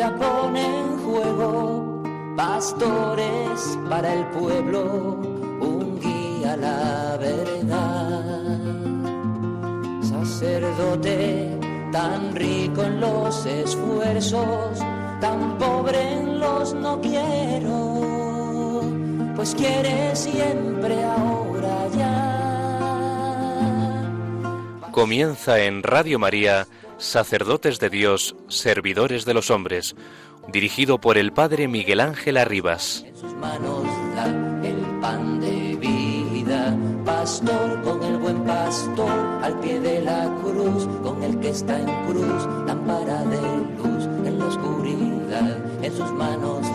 vida pone en juego, pastores para el pueblo, un guía a la verdad. Sacerdote, tan rico en los esfuerzos, tan pobre en los no quiero, pues quiere siempre ahora ya. Comienza en Radio María, Sacerdotes de Dios, Servidores de los Hombres, dirigido por el Padre Miguel Ángel Arribas. En sus manos da el pan de vida, pastor con el buen pastor, al pie de la cruz, con el que está en cruz, lámpara de luz en la oscuridad, en sus manos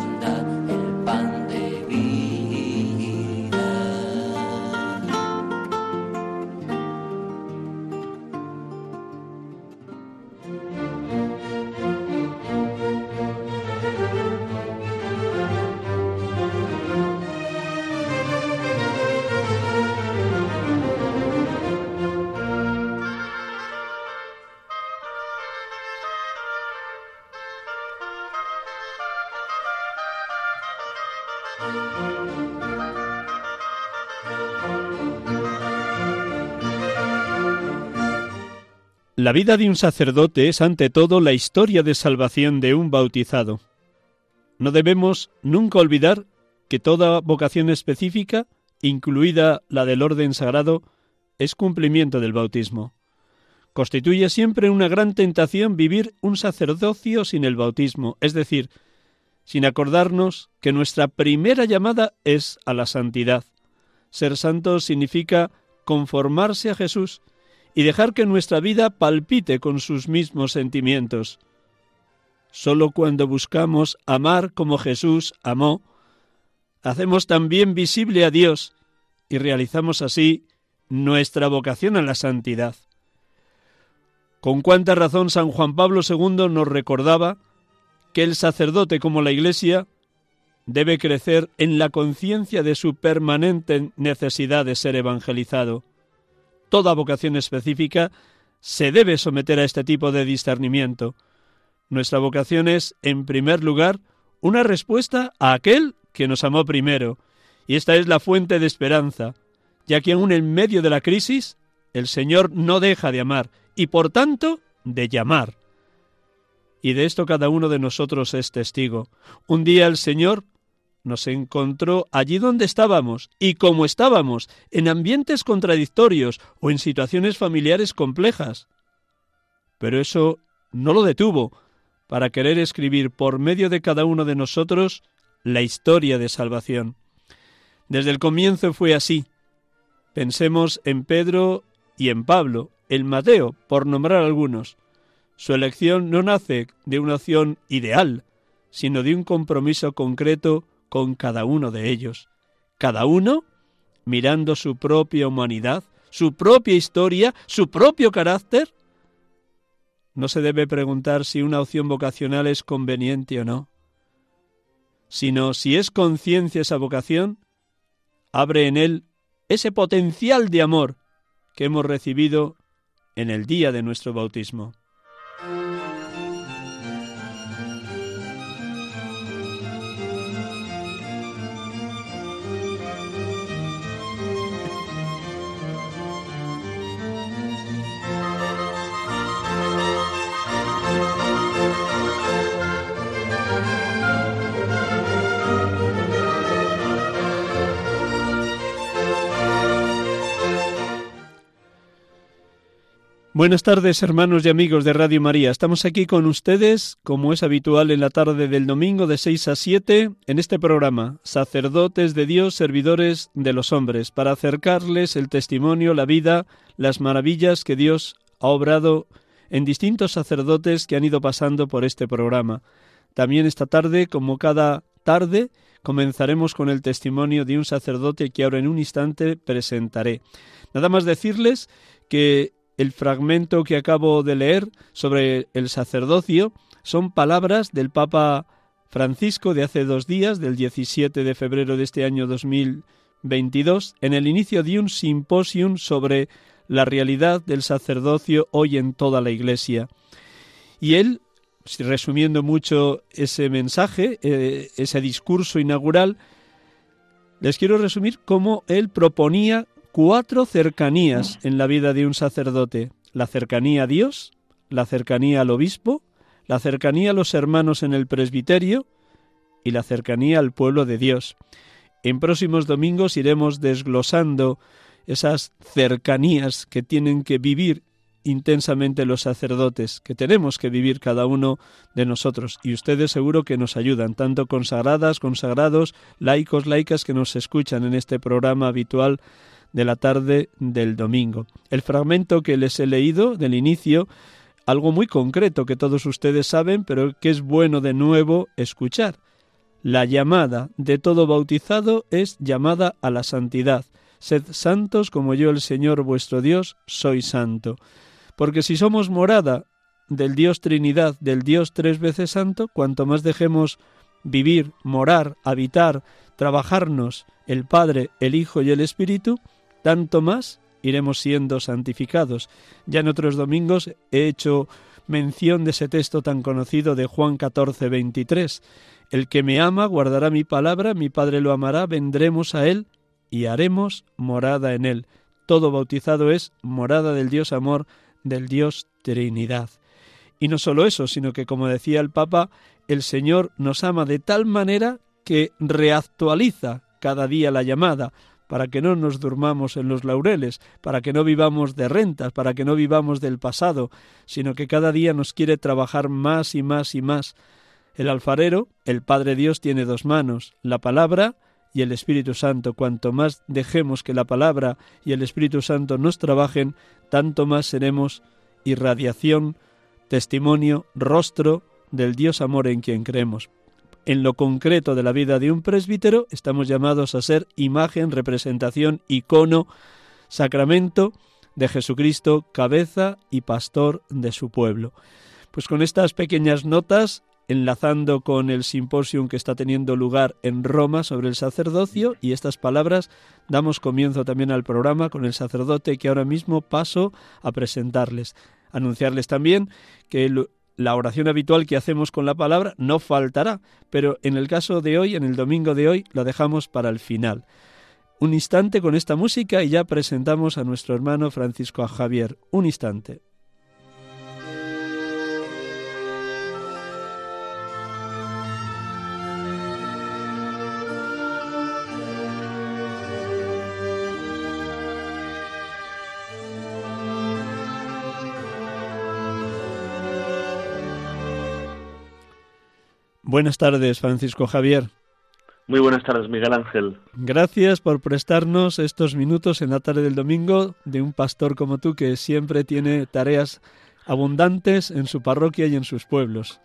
La vida de un sacerdote es ante todo la historia de salvación de un bautizado. No debemos nunca olvidar que toda vocación específica, incluida la del orden sagrado, es cumplimiento del bautismo. Constituye siempre una gran tentación vivir un sacerdocio sin el bautismo, es decir, sin acordarnos que nuestra primera llamada es a la santidad. Ser santo significa conformarse a Jesús y dejar que nuestra vida palpite con sus mismos sentimientos. Solo cuando buscamos amar como Jesús amó, hacemos también visible a Dios y realizamos así nuestra vocación a la santidad. Con cuánta razón San Juan Pablo II nos recordaba que el sacerdote como la Iglesia debe crecer en la conciencia de su permanente necesidad de ser evangelizado. Toda vocación específica se debe someter a este tipo de discernimiento. Nuestra vocación es, en primer lugar, una respuesta a aquel que nos amó primero, y esta es la fuente de esperanza, ya que aún en medio de la crisis, el Señor no deja de amar, y por tanto, de llamar. Y de esto cada uno de nosotros es testigo. Un día el Señor nos encontró allí donde estábamos y como estábamos, en ambientes contradictorios o en situaciones familiares complejas. Pero eso no lo detuvo para querer escribir por medio de cada uno de nosotros la historia de salvación. Desde el comienzo fue así. Pensemos en Pedro y en Pablo, en Mateo, por nombrar algunos. Su elección no nace de una opción ideal, sino de un compromiso concreto con cada uno de ellos, cada uno mirando su propia humanidad, su propia historia, su propio carácter. No se debe preguntar si una opción vocacional es conveniente o no, sino si es conciencia esa vocación, abre en él ese potencial de amor que hemos recibido en el día de nuestro bautismo. Buenas tardes, hermanos y amigos de Radio María. Estamos aquí con ustedes, como es habitual en la tarde del domingo de 6 a 7, en este programa, Sacerdotes de Dios, Servidores de los Hombres, para acercarles el testimonio, la vida, las maravillas que Dios ha obrado en distintos sacerdotes que han ido pasando por este programa. También esta tarde, como cada tarde, comenzaremos con el testimonio de un sacerdote que ahora en un instante presentaré. Nada más decirles que el fragmento que acabo de leer sobre el sacerdocio son palabras del Papa Francisco de hace dos días, del 17 de febrero de este año 2022, en el inicio de un simposium sobre la realidad del sacerdocio hoy en toda la Iglesia. Y él, resumiendo mucho ese mensaje, eh, ese discurso inaugural, les quiero resumir cómo él proponía cuatro cercanías en la vida de un sacerdote. La cercanía a Dios, la cercanía al obispo, la cercanía a los hermanos en el presbiterio y la cercanía al pueblo de Dios. En próximos domingos iremos desglosando esas cercanías que tienen que vivir intensamente los sacerdotes, que tenemos que vivir cada uno de nosotros. Y ustedes seguro que nos ayudan, tanto consagradas, consagrados, laicos, laicas que nos escuchan en este programa habitual de la tarde del domingo. El fragmento que les he leído del inicio, algo muy concreto que todos ustedes saben, pero que es bueno de nuevo escuchar. La llamada de todo bautizado es llamada a la santidad. Sed santos como yo el Señor vuestro Dios soy santo. Porque si somos morada del Dios Trinidad, del Dios tres veces santo, cuanto más dejemos vivir, morar, habitar, trabajarnos el Padre, el Hijo y el Espíritu, tanto más iremos siendo santificados. Ya en otros domingos he hecho mención de ese texto tan conocido de Juan 14, 23. El que me ama guardará mi palabra, mi Padre lo amará, vendremos a él y haremos morada en él. Todo bautizado es morada del Dios amor, del Dios Trinidad. Y no solo eso, sino que, como decía el Papa, el Señor nos ama de tal manera que reactualiza cada día la llamada, para que no nos durmamos en los laureles, para que no vivamos de rentas, para que no vivamos del pasado, sino que cada día nos quiere trabajar más y más y más. El alfarero, el Padre Dios, tiene dos manos, la palabra y el Espíritu Santo. Cuanto más dejemos que la palabra y el Espíritu Santo nos trabajen, tanto más seremos irradiación, testimonio, rostro del Dios amor en quien creemos. En lo concreto de la vida de un presbítero estamos llamados a ser imagen, representación, icono, sacramento de Jesucristo, cabeza y pastor de su pueblo. Pues con estas pequeñas notas enlazando con el simposium que está teniendo lugar en Roma sobre el sacerdocio y estas palabras damos comienzo también al programa con el sacerdote que ahora mismo paso a presentarles. Anunciarles también que la oración habitual que hacemos con la palabra no faltará, pero en el caso de hoy, en el domingo de hoy, la dejamos para el final. Un instante con esta música y ya presentamos a nuestro hermano Francisco Javier. Un instante. Buenas tardes, Francisco Javier. Muy buenas tardes, Miguel Ángel. Gracias por prestarnos estos minutos en la tarde del domingo de un pastor como tú que siempre tiene tareas abundantes en su parroquia y en sus pueblos.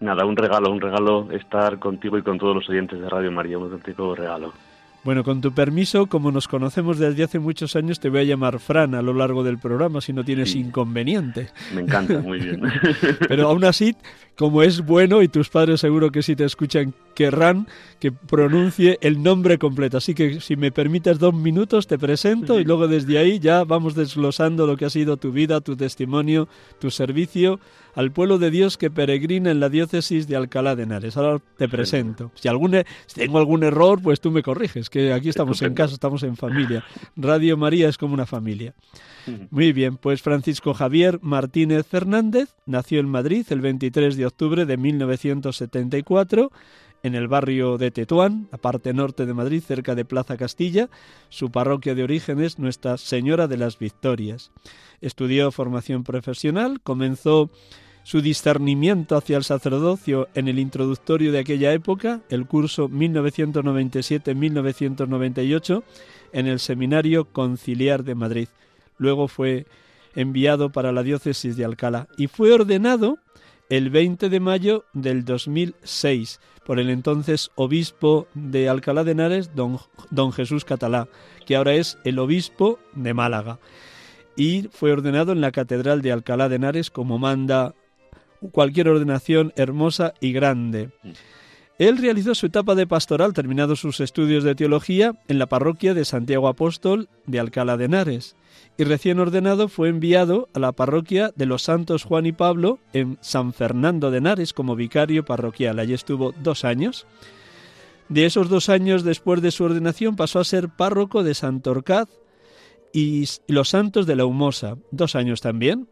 Nada, un regalo, un regalo estar contigo y con todos los oyentes de Radio María, un auténtico regalo. Bueno, con tu permiso, como nos conocemos desde hace muchos años, te voy a llamar Fran a lo largo del programa, si no tienes inconveniente. Me encanta, muy bien. Pero aún así, como es bueno, y tus padres seguro que si te escuchan querrán que pronuncie el nombre completo. Así que si me permites dos minutos, te presento y luego desde ahí ya vamos desglosando lo que ha sido tu vida, tu testimonio, tu servicio al pueblo de Dios que peregrina en la diócesis de Alcalá de Henares. Ahora te presento. Si, algún, e, si tengo algún error, pues tú me corriges, que aquí estamos en casa, estamos en familia. Radio María es como una familia. Muy bien, pues Francisco Javier Martínez Fernández nació en Madrid el 23 de octubre de 1974 en el barrio de Tetuán, la parte norte de Madrid, cerca de Plaza Castilla. Su parroquia de origen es Nuestra Señora de las Victorias. Estudió formación profesional, comenzó su discernimiento hacia el sacerdocio en el introductorio de aquella época, el curso 1997-1998, en el Seminario Conciliar de Madrid. Luego fue enviado para la diócesis de Alcalá y fue ordenado el 20 de mayo del 2006 por el entonces obispo de Alcalá de Henares, don, don Jesús Catalá, que ahora es el obispo de Málaga. y fue ordenado en la Catedral de Alcalá de Henares como manda cualquier ordenación hermosa y grande. Él realizó su etapa de pastoral, terminados sus estudios de teología, en la parroquia de Santiago Apóstol de Alcalá de Henares, y recién ordenado fue enviado a la parroquia de los Santos Juan y Pablo en San Fernando de Henares como vicario parroquial. Allí estuvo dos años. De esos dos años después de su ordenación pasó a ser párroco de Santorcaz y los Santos de la Humosa, dos años también.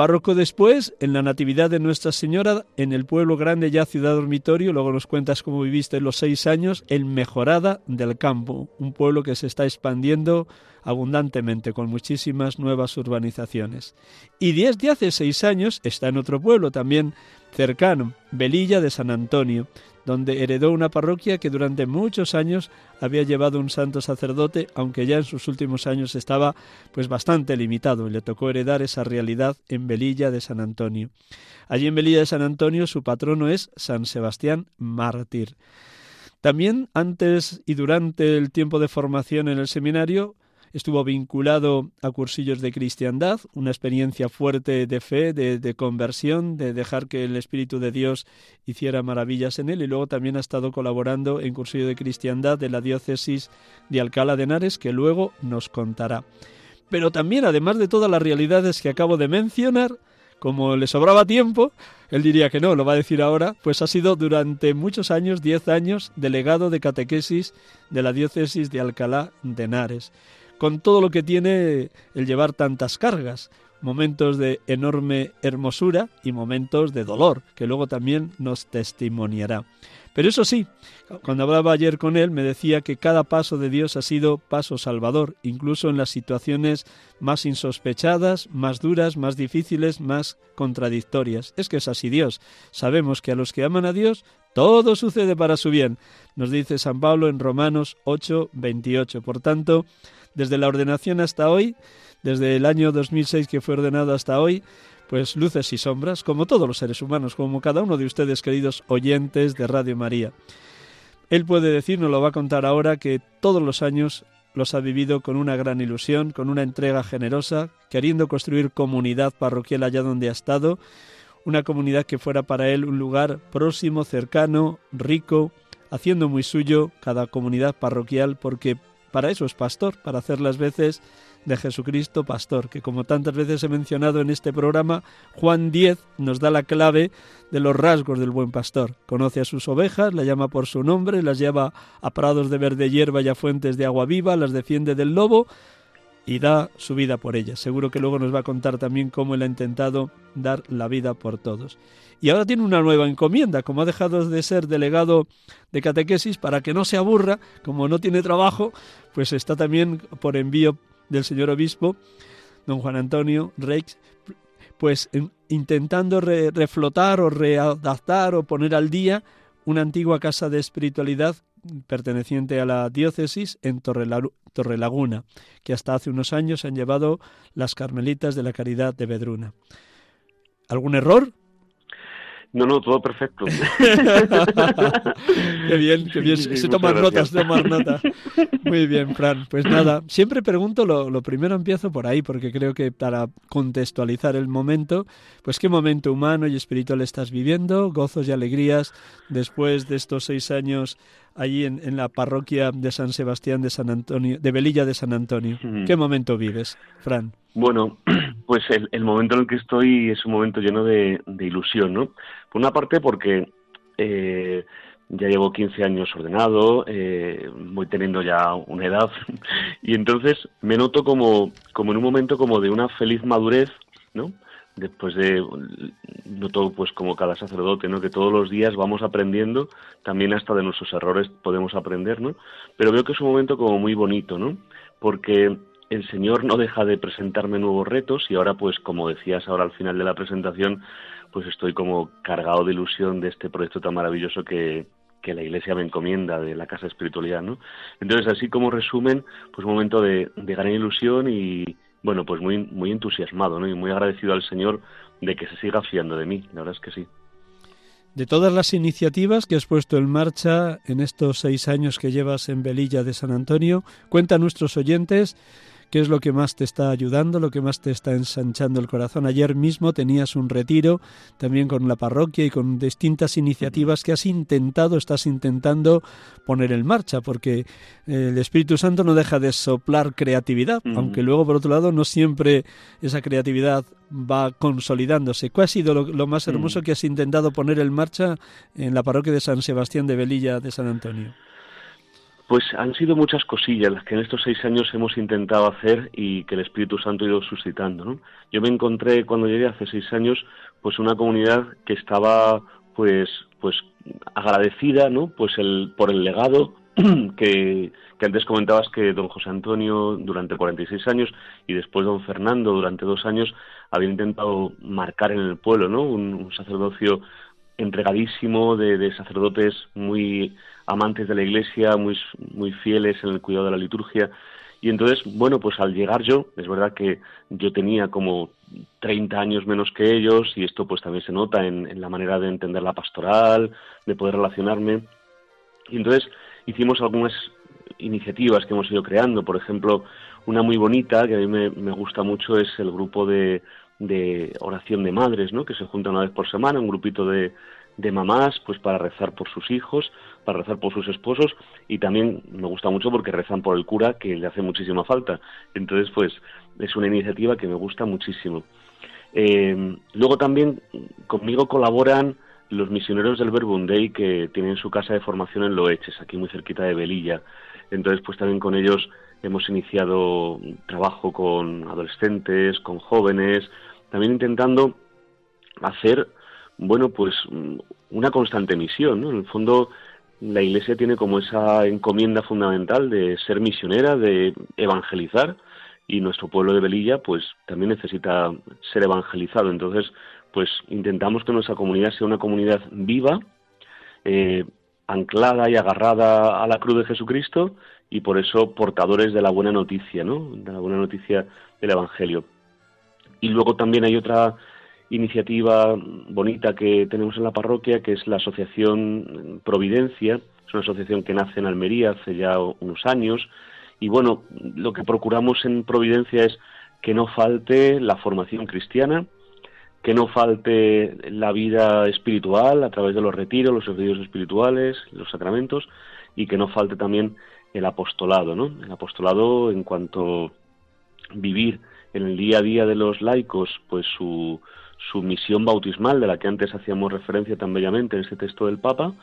Párroco después en la Natividad de Nuestra Señora en el pueblo grande ya ciudad dormitorio, luego nos cuentas cómo viviste los seis años en Mejorada del Campo, un pueblo que se está expandiendo abundantemente con muchísimas nuevas urbanizaciones. Y desde hace seis años está en otro pueblo también cercano, Velilla de San Antonio, donde heredó una parroquia que durante muchos años había llevado un santo sacerdote, aunque ya en sus últimos años estaba pues bastante limitado y le tocó heredar esa realidad en Velilla de San Antonio. Allí en Velilla de San Antonio su patrono es San Sebastián Mártir. También antes y durante el tiempo de formación en el seminario estuvo vinculado a cursillos de cristiandad, una experiencia fuerte de fe, de, conversión, de dejar que el Espíritu de Dios hiciera maravillas en él y luego también ha estado colaborando en cursillo de cristiandad de la diócesis de Alcalá de Henares que luego nos contará. Pero también, además de todas las realidades que acabo de mencionar, como le sobraba tiempo, él diría que no, lo va a decir ahora, pues ha sido durante muchos años, diez años, delegado de catequesis de la diócesis de Alcalá de Henares con todo lo que tiene el llevar tantas cargas, momentos de enorme hermosura y momentos de dolor, que luego también nos testimoniará. Pero eso sí, cuando hablaba ayer con él, me decía que cada paso de Dios ha sido paso salvador, incluso en las situaciones más insospechadas, más duras, más difíciles, más contradictorias. Es que es así Dios. Sabemos que a los que aman a Dios, todo sucede para su bien, nos dice San Pablo en Romanos 8, 28. Por tanto, desde la ordenación hasta hoy, desde el año 2006 que fue ordenado hasta hoy, pues luces y sombras, como todos los seres humanos, como cada uno de ustedes, queridos oyentes de Radio María. Él puede decir, nos lo va a contar ahora, que todos los años los ha vivido con una gran ilusión, con una entrega generosa, queriendo construir comunidad parroquial allá donde ha estado, una comunidad que fuera para él un lugar próximo, cercano, rico, haciendo muy suyo cada comunidad parroquial, porque para eso es pastor, para hacer las veces de Jesucristo pastor, que como tantas veces he mencionado en este programa, Juan 10 nos da la clave de los rasgos del buen pastor. Conoce a sus ovejas, la llama por su nombre, las lleva a prados de verde hierba y a fuentes de agua viva, las defiende del lobo y da su vida por ellas. Seguro que luego nos va a contar también cómo él ha intentado dar la vida por todos y ahora tiene una nueva encomienda, como ha dejado de ser delegado de catequesis, para que no se aburra, como no tiene trabajo, pues está también por envío del señor obispo, don Juan Antonio Rex, pues intentando reflotar o readaptar o poner al día una antigua casa de espiritualidad perteneciente a la diócesis en Torrelaguna, que hasta hace unos años han llevado las Carmelitas de la Caridad de Vedruna. ¿Algún error? No, no, todo perfecto. qué bien, qué bien. Se toman notas, tomar nota. Muy bien, Fran. Pues nada, siempre pregunto, lo, lo, primero empiezo por ahí, porque creo que para contextualizar el momento, pues qué momento humano y espiritual estás viviendo, gozos y alegrías después de estos seis años allí en, en la parroquia de San Sebastián de San Antonio, de Velilla de San Antonio. ¿Qué momento vives, Fran? Bueno, pues el, momento en el que estoy es un momento lleno de, ilusión, ¿no? Por una parte porque eh, ya llevo 15 años ordenado, eh, voy teniendo ya una edad y entonces me noto como, como en un momento como de una feliz madurez, ¿no? Después de, noto pues como cada sacerdote, ¿no? Que todos los días vamos aprendiendo, también hasta de nuestros errores podemos aprender, ¿no? Pero veo que es un momento como muy bonito, ¿no? Porque el Señor no deja de presentarme nuevos retos y ahora, pues, como decías ahora al final de la presentación, pues estoy como cargado de ilusión de este proyecto tan maravilloso que, que la Iglesia me encomienda de la Casa Espiritualidad, ¿no? Entonces, así como resumen, pues un momento de, de gran ilusión y, bueno, pues muy, muy entusiasmado, ¿no? Y muy agradecido al Señor de que se siga fiando de mí, la verdad es que sí. De todas las iniciativas que has puesto en marcha en estos seis años que llevas en Velilla de San Antonio, cuenta a nuestros oyentes ¿Qué es lo que más te está ayudando, lo que más te está ensanchando el corazón? Ayer mismo tenías un retiro también con la parroquia y con distintas iniciativas que has intentado, estás intentando poner en marcha, porque el Espíritu Santo no deja de soplar creatividad, aunque luego por otro lado no siempre esa creatividad va consolidándose. ¿Cuál ha sido lo, más hermoso que has intentado poner en marcha en la parroquia de San Sebastián de Velilla de San Antonio? Pues han sido muchas cosillas las que en estos seis años hemos intentado hacer y que el Espíritu Santo ha ido suscitando. ¿no? Yo me encontré cuando llegué hace seis años, pues una comunidad que estaba, pues, pues agradecida, ¿no? Pues el por el legado que, que antes comentabas que don José Antonio durante 46 años y después don Fernando durante dos años habían intentado marcar en el pueblo, ¿no? Un, sacerdocio entregadísimo de, de sacerdotes muy amantes de la iglesia, muy, muy fieles en el cuidado de la liturgia. Y entonces, bueno, pues al llegar yo, es verdad que yo tenía como 30 años menos que ellos y esto pues también se nota en, la manera de entender la pastoral, de poder relacionarme. Y entonces hicimos algunas iniciativas que hemos ido creando, por ejemplo, una muy bonita que a mí me, me gusta mucho es el grupo de, de oración de madres, ¿no? que se junta una vez por semana, un grupito de, de mamás, pues para rezar por sus hijos, para rezar por sus esposos y también me gusta mucho porque rezan por el cura que le hace muchísima falta. Entonces, pues es una iniciativa que me gusta muchísimo. Eh, luego también conmigo colaboran los misioneros del Verbum Dei que tienen su casa de formación en Loeches, aquí muy cerquita de Velilla. Entonces, pues también con ellos hemos iniciado trabajo con adolescentes, con jóvenes, también intentando hacer bueno, pues mm, una constante misión, ¿no? En el fondo, la Iglesia tiene como esa encomienda fundamental de ser misionera, de evangelizar, y nuestro pueblo de Belilla, pues también necesita ser evangelizado. Entonces, pues intentamos que nuestra comunidad sea una comunidad viva, eh, anclada y agarrada a la cruz de Jesucristo, y por eso portadores de la buena noticia, ¿no? De la buena noticia del Evangelio. Y luego también hay otra iniciativa bonita que tenemos en la parroquia, que es la Asociación Providencia. Es una asociación que nace en Almería hace ya unos años. Y bueno, lo que procuramos en Providencia es que no falte la formación cristiana, que no falte la vida espiritual a través de los retiros, los ejercicios espirituales, los sacramentos, y que no falte también el apostolado, ¿no? El apostolado en cuanto vivir en el día a día de los laicos, pues su, su misión bautismal, de la que antes hacíamos referencia tan bellamente en este texto del Papa,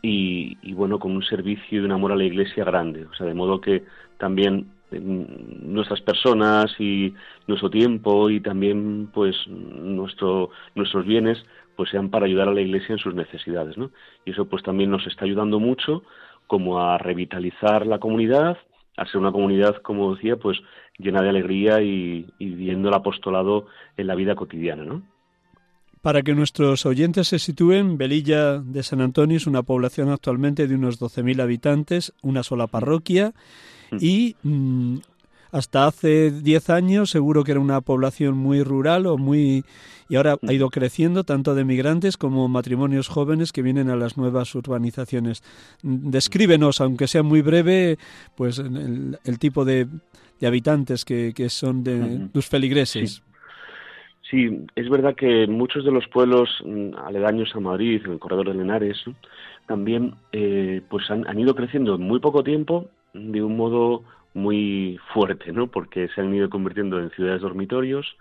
y, bueno, con un servicio y un amor a la Iglesia grande. O sea, de modo que también nuestras personas y nuestro tiempo y también pues nuestro, nuestros bienes pues sean para ayudar a la Iglesia en sus necesidades, ¿no? Y eso pues también nos está ayudando mucho como a revitalizar la comunidad, a ser una comunidad, como decía, pues llena de alegría y, viendo el apostolado en la vida cotidiana, ¿no? Para que nuestros oyentes se sitúen, Velilla de San Antonio es una población actualmente de unos 12.000 habitantes, una sola parroquia mm. y mm, hasta hace 10 años seguro que era una población muy rural o muy y ahora ha ido creciendo tanto de migrantes como matrimonios jóvenes que vienen a las nuevas urbanizaciones. Descríbenos, aunque sea muy breve, pues el, tipo de, habitantes que, son de tus feligreses. Sí. es verdad que muchos de los pueblos mm, aledaños a Madrid, en el corredor de Lenares, también eh, pues han, han, ido creciendo en muy poco tiempo de un modo muy fuerte, ¿no? Porque se han ido convirtiendo en ciudades dormitorios.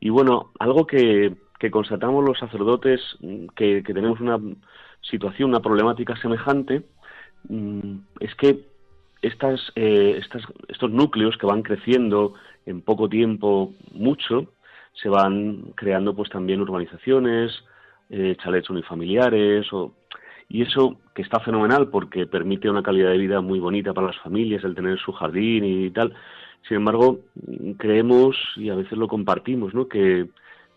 Y bueno, algo que, constatamos los sacerdotes, mm, que, tenemos una situación, una problemática semejante, mm, es que estas, eh, estas, estos núcleos que van creciendo en poco tiempo mucho, se van creando pues también urbanizaciones, eh, chalets unifamiliares o y eso que está fenomenal porque permite una calidad de vida muy bonita para las familias, el tener su jardín y tal. Sin embargo, creemos y a veces lo compartimos, ¿no? Que,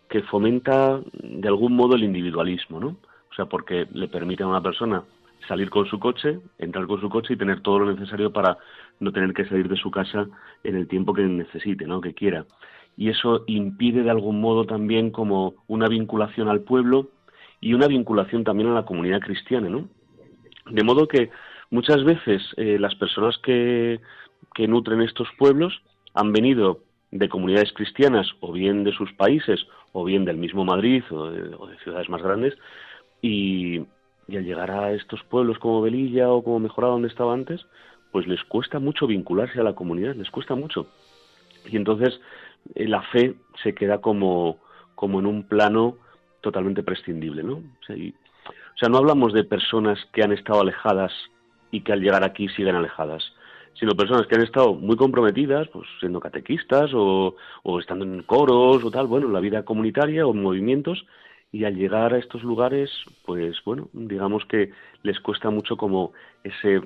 que fomenta de algún modo el individualismo, ¿no? O sea, porque le permite a una persona salir con su coche, entrar con su coche y tener todo lo necesario para no tener que salir de su casa en el tiempo que necesite, ¿no? Que quiera. Y eso impide de algún modo también como una vinculación al pueblo y una vinculación también a la comunidad cristiana, ¿no? De modo que muchas veces eh, las personas que, que nutren estos pueblos han venido de comunidades cristianas o bien de sus países o bien del mismo Madrid o de, ciudades más grandes y, al llegar a estos pueblos como Velilla o como Mejorada donde estaba antes, pues les cuesta mucho vincularse a la comunidad, les cuesta mucho. Y entonces eh, la fe se queda como, como en un plano totalmente prescindible, ¿no? O sea, o sea, no hablamos de personas que han estado alejadas y que al llegar aquí siguen alejadas sino personas que han estado muy comprometidas, pues siendo catequistas o, estando en coros o tal, bueno, en la vida comunitaria o en movimientos, y al llegar a estos lugares, pues bueno, digamos que les cuesta mucho como ese,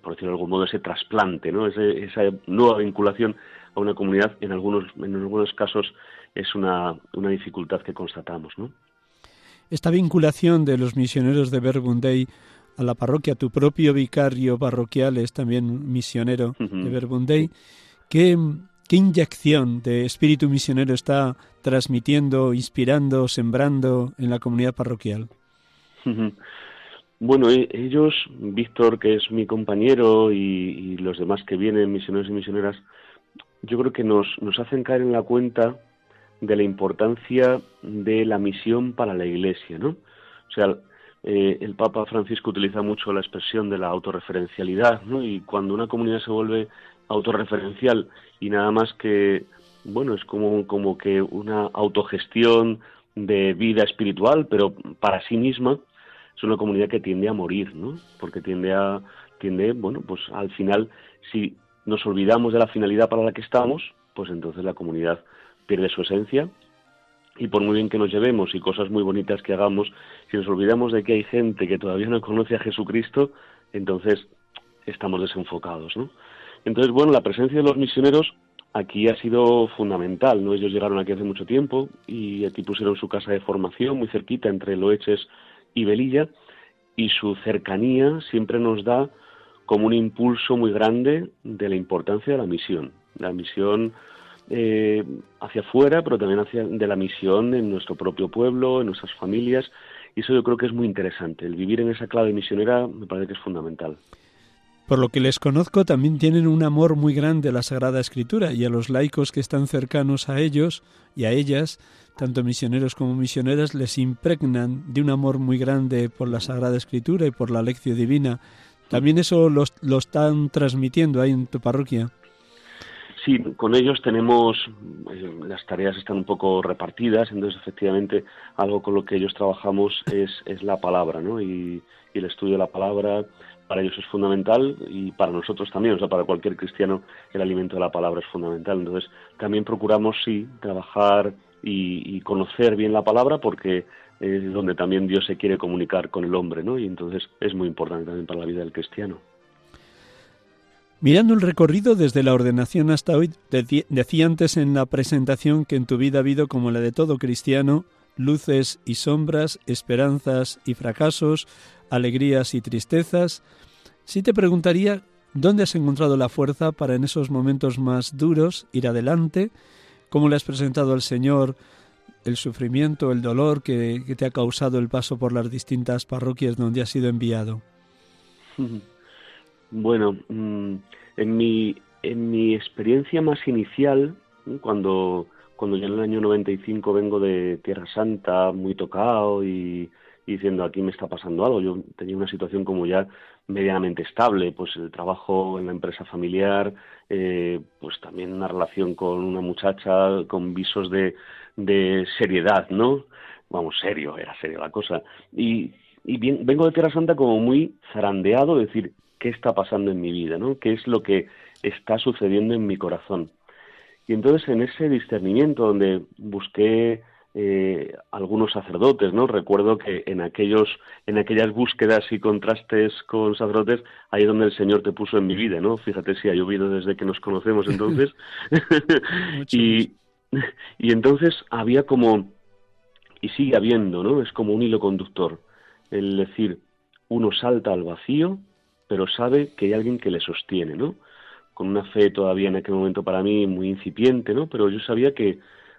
por decirlo de algún modo, ese trasplante, ¿no? esa nueva vinculación a una comunidad, en algunos, en algunos casos es una, una dificultad que constatamos, ¿no? Esta vinculación de los misioneros de Verbundey a la parroquia, tu propio vicario parroquial es también misionero de Verbundey. ¿Qué, ¿Qué inyección de espíritu misionero está transmitiendo, inspirando, sembrando en la comunidad parroquial? Bueno, e, ellos, Víctor, que es mi compañero, y, los demás que vienen, misioneros y misioneras, yo creo que nos, nos hacen caer en la cuenta de la importancia de la misión para la Iglesia, ¿no? O sea, eh, el Papa Francisco utiliza mucho la expresión de la autorreferencialidad, ¿no? Y cuando una comunidad se vuelve autorreferencial y nada más que, bueno, es como, como que una autogestión de vida espiritual, pero para sí misma, es una comunidad que tiende a morir, ¿no? Porque tiende a, tiende, bueno, pues al final, si nos olvidamos de la finalidad para la que estamos, pues entonces la comunidad pierde su esencia y por muy bien que nos llevemos y cosas muy bonitas que hagamos, si nos olvidamos de que hay gente que todavía no conoce a Jesucristo, entonces estamos desenfocados, ¿no? Entonces, bueno, la presencia de los misioneros aquí ha sido fundamental, ¿no? Ellos llegaron aquí hace mucho tiempo y aquí pusieron su casa de formación muy cerquita entre Loeches y Velilla y su cercanía siempre nos da como un impulso muy grande de la importancia de la misión. La misión eh, hacia afuera, pero también hacia de la misión en nuestro propio pueblo, en nuestras familias. Y eso yo creo que es muy interesante. El vivir en esa clave misionera me parece que es fundamental. Por lo que les conozco, también tienen un amor muy grande a la Sagrada Escritura y a los laicos que están cercanos a ellos y a ellas, tanto misioneros como misioneras, les impregnan de un amor muy grande por la Sagrada Escritura y por la lección divina. También eso lo están transmitiendo ahí en tu parroquia. Sí, con ellos tenemos, eh, las tareas están un poco repartidas, entonces efectivamente algo con lo que ellos trabajamos es, es la palabra, ¿no? Y, el estudio de la palabra para ellos es fundamental y para nosotros también, o sea, para cualquier cristiano el alimento de la palabra es fundamental. Entonces también procuramos, sí, trabajar y, y conocer bien la palabra porque es donde también Dios se quiere comunicar con el hombre, ¿no? Y entonces es muy importante también para la vida del cristiano. Mirando el recorrido desde la ordenación hasta hoy, decía antes en la presentación que en tu vida ha habido, como la de todo cristiano, luces y sombras, esperanzas y fracasos, alegrías y tristezas. Si te preguntaría, ¿dónde has encontrado la fuerza para en esos momentos más duros ir adelante? ¿Cómo le has presentado al Señor el sufrimiento, el dolor que, te ha causado el paso por las distintas parroquias donde has sido enviado? Bueno, mm, en mi, en mi experiencia más inicial, cuando, cuando yo en el año 95 vengo de Tierra Santa, muy tocado y, diciendo aquí me está pasando algo, yo tenía una situación como ya medianamente estable, pues el trabajo en la empresa familiar, eh, pues también una relación con una muchacha con visos de, de seriedad, ¿no? Vamos, serio, era serio la cosa. Y, y bien, vengo de Tierra Santa como muy zarandeado, es decir, qué está pasando en mi vida, ¿no? ¿Qué es lo que está sucediendo en mi corazón? Y entonces en ese discernimiento donde busqué eh, algunos sacerdotes, ¿no? Recuerdo que en aquellos, en aquellas búsquedas y contrastes con sacerdotes, ahí es donde el Señor te puso en mi vida, ¿no? Fíjate si ha llovido desde que nos conocemos entonces. y, y entonces había como, y sigue habiendo, ¿no? Es como un hilo conductor. El decir, uno salta al vacío pero sabe que hay alguien que le sostiene, ¿no? Con una fe todavía en aquel momento para mí muy incipiente, ¿no? Pero yo sabía que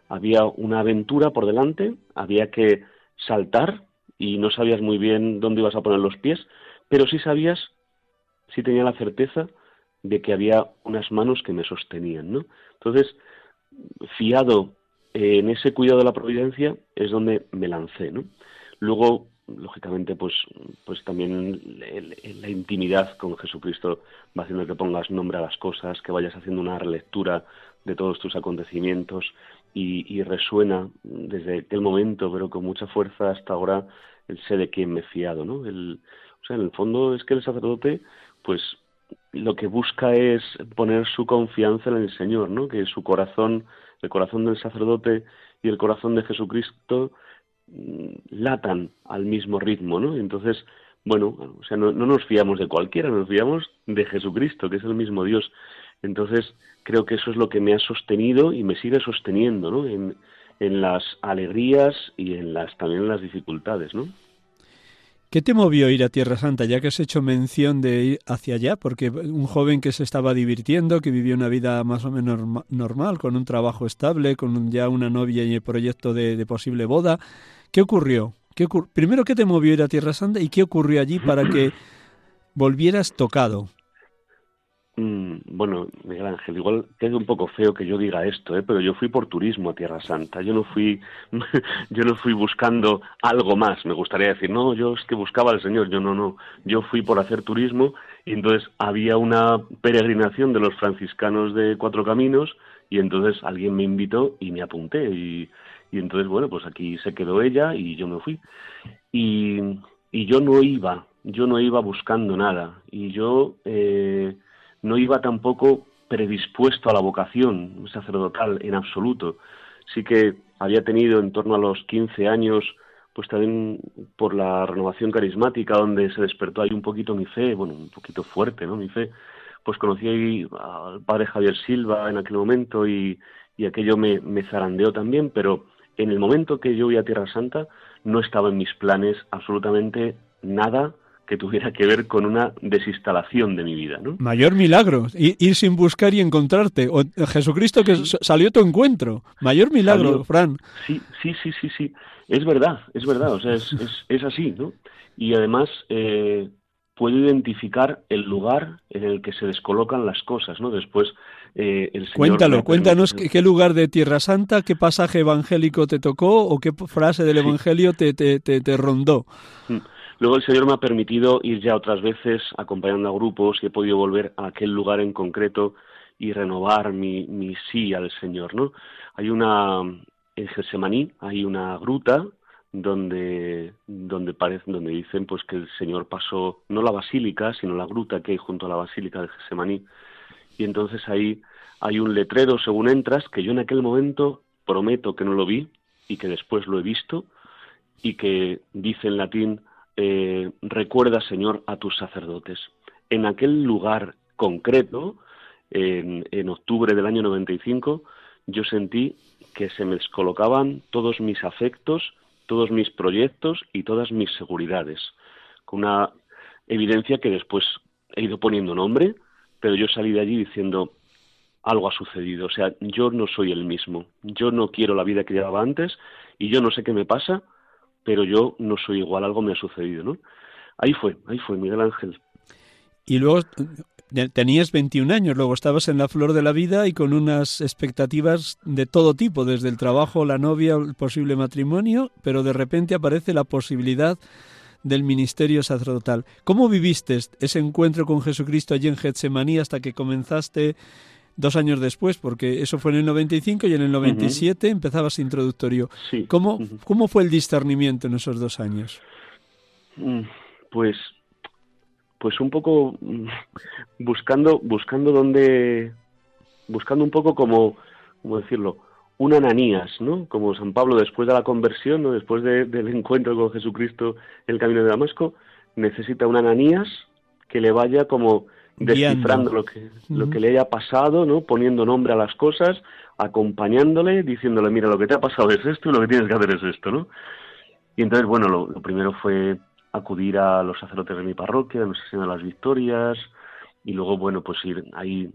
había una aventura por delante, había que saltar y no sabías muy bien dónde ibas a poner los pies, pero sí sabías, sí tenía la certeza de que había unas manos que me sostenían, ¿no? Entonces, fiado en ese cuidado de la providencia es donde me lancé, ¿no? Luego, lógicamente, pues, pues también la intimidad con Jesucristo va haciendo que pongas nombre a las cosas, que vayas haciendo una relectura de todos tus acontecimientos y, resuena desde aquel momento, pero con mucha fuerza hasta ahora, el sé de quién me he fiado, ¿no? El, o sea, en el fondo es que el sacerdote, pues lo que busca es poner su confianza en el Señor, ¿no? Que su corazón, el corazón del sacerdote y el corazón de Jesucristo latan al mismo ritmo, ¿no? entonces, bueno, o sea, no, no, nos fiamos de cualquiera, nos fiamos de Jesucristo, que es el mismo Dios. Entonces, creo que eso es lo que me ha sostenido y me sigue sosteniendo, ¿no? En, en las alegrías y en las también en las dificultades, ¿no? ¿Qué te movió ir a Tierra Santa, ya que has hecho mención de ir hacia allá? Porque un joven que se estaba divirtiendo, que vivió una vida más o menos normal, con un trabajo estable, con ya una novia y el proyecto de, posible boda, ¿qué ocurrió? ¿Qué Primero, ¿qué te movió ir a Tierra Santa y qué ocurrió allí para que volvieras tocado? Mm, bueno, Miguel Ángel, igual queda un poco feo que yo diga esto, ¿eh? pero yo fui por turismo a Tierra Santa. Yo no fui, yo no fui buscando algo más. Me gustaría decir, no, yo es que buscaba al Señor. Yo no, no. Yo fui por hacer turismo y entonces había una peregrinación de los franciscanos de Cuatro Caminos y entonces alguien me invitó y me apunté y, y entonces bueno, pues aquí se quedó ella y yo me fui y, y yo no iba, yo no iba buscando nada y yo eh, no iba tampoco predispuesto a la vocación sacerdotal en absoluto. Sí que había tenido en torno a los 15 años, pues también por la renovación carismática, donde se despertó ahí un poquito mi fe, bueno, un poquito fuerte, ¿no? Mi fe, pues conocí ahí al padre Javier Silva en aquel momento y, y aquello me, me zarandeó también, pero en el momento que yo voy a Tierra Santa no estaba en mis planes absolutamente nada que tuviera que ver con una desinstalación de mi vida. ¿no? Mayor milagro, ir, sin buscar y encontrarte. O Jesucristo que salió a tu encuentro. Mayor milagro, Fran. Sí, sí, sí, sí, sí. Es verdad, es verdad, o sea, es, es, así, ¿no? Y además eh, puedo identificar el lugar en el que se descolocan las cosas, ¿no? Después eh, el Señor Cuéntalo, cuéntanos qué, lugar de Tierra Santa, qué pasaje evangélico te tocó o qué frase del Evangelio te, te, te, rondó. Mm. Luego el Señor me ha permitido ir ya otras veces acompañando a grupos y he podido volver a aquel lugar en concreto y renovar mi, mi sí al Señor, ¿no? Hay una, en Getsemaní hay una gruta donde donde parece donde dicen pues que el Señor pasó no la basílica sino la gruta que hay junto a la basílica de Getsemaní y entonces ahí hay un letrero según entras que yo en aquel momento prometo que no lo vi y que después lo he visto y que dice en latín eh, recuerda, Señor, a tus sacerdotes. En aquel lugar concreto, en, en octubre del año 95, yo sentí que se me descolocaban todos mis afectos, todos mis proyectos y todas mis seguridades, con una evidencia que después he ido poniendo nombre, pero yo salí de allí diciendo algo ha sucedido, o sea, yo no soy el mismo, yo no quiero la vida que llevaba antes y yo no sé qué me pasa, pero yo no soy igual, algo me ha sucedido, ¿no? Ahí fue, ahí fue Miguel Ángel. Y luego tenías 21 años, luego estabas en la flor de la vida y con unas expectativas de todo tipo, desde el trabajo, la novia, el posible matrimonio, pero de repente aparece la posibilidad del ministerio sacerdotal. ¿Cómo viviste ese encuentro con Jesucristo allí en Getsemaní hasta que comenzaste dos años después, porque eso fue en el 95 y en el 97 empezabas introductorio. ¿Cómo, ¿Cómo fue el discernimiento en esos dos años? Mm, pues, pues un poco buscando, buscando dónde, buscando un poco como, ¿cómo decirlo? Un ananías, ¿no? Como San Pablo después de la conversión, ¿no? Después del encuentro con Jesucristo en el camino de Damasco, necesita un ananías que le vaya como descifrando lo que, lo que le haya pasado, ¿no? Poniendo nombre a las cosas, acompañándole, diciéndole, mira, lo que te ha pasado es esto y lo que tienes que hacer es esto, ¿no? Y entonces, bueno, lo, primero fue acudir a los sacerdotes de mi parroquia, a Nuestra Señora de las Victorias, y luego, bueno, pues ir ahí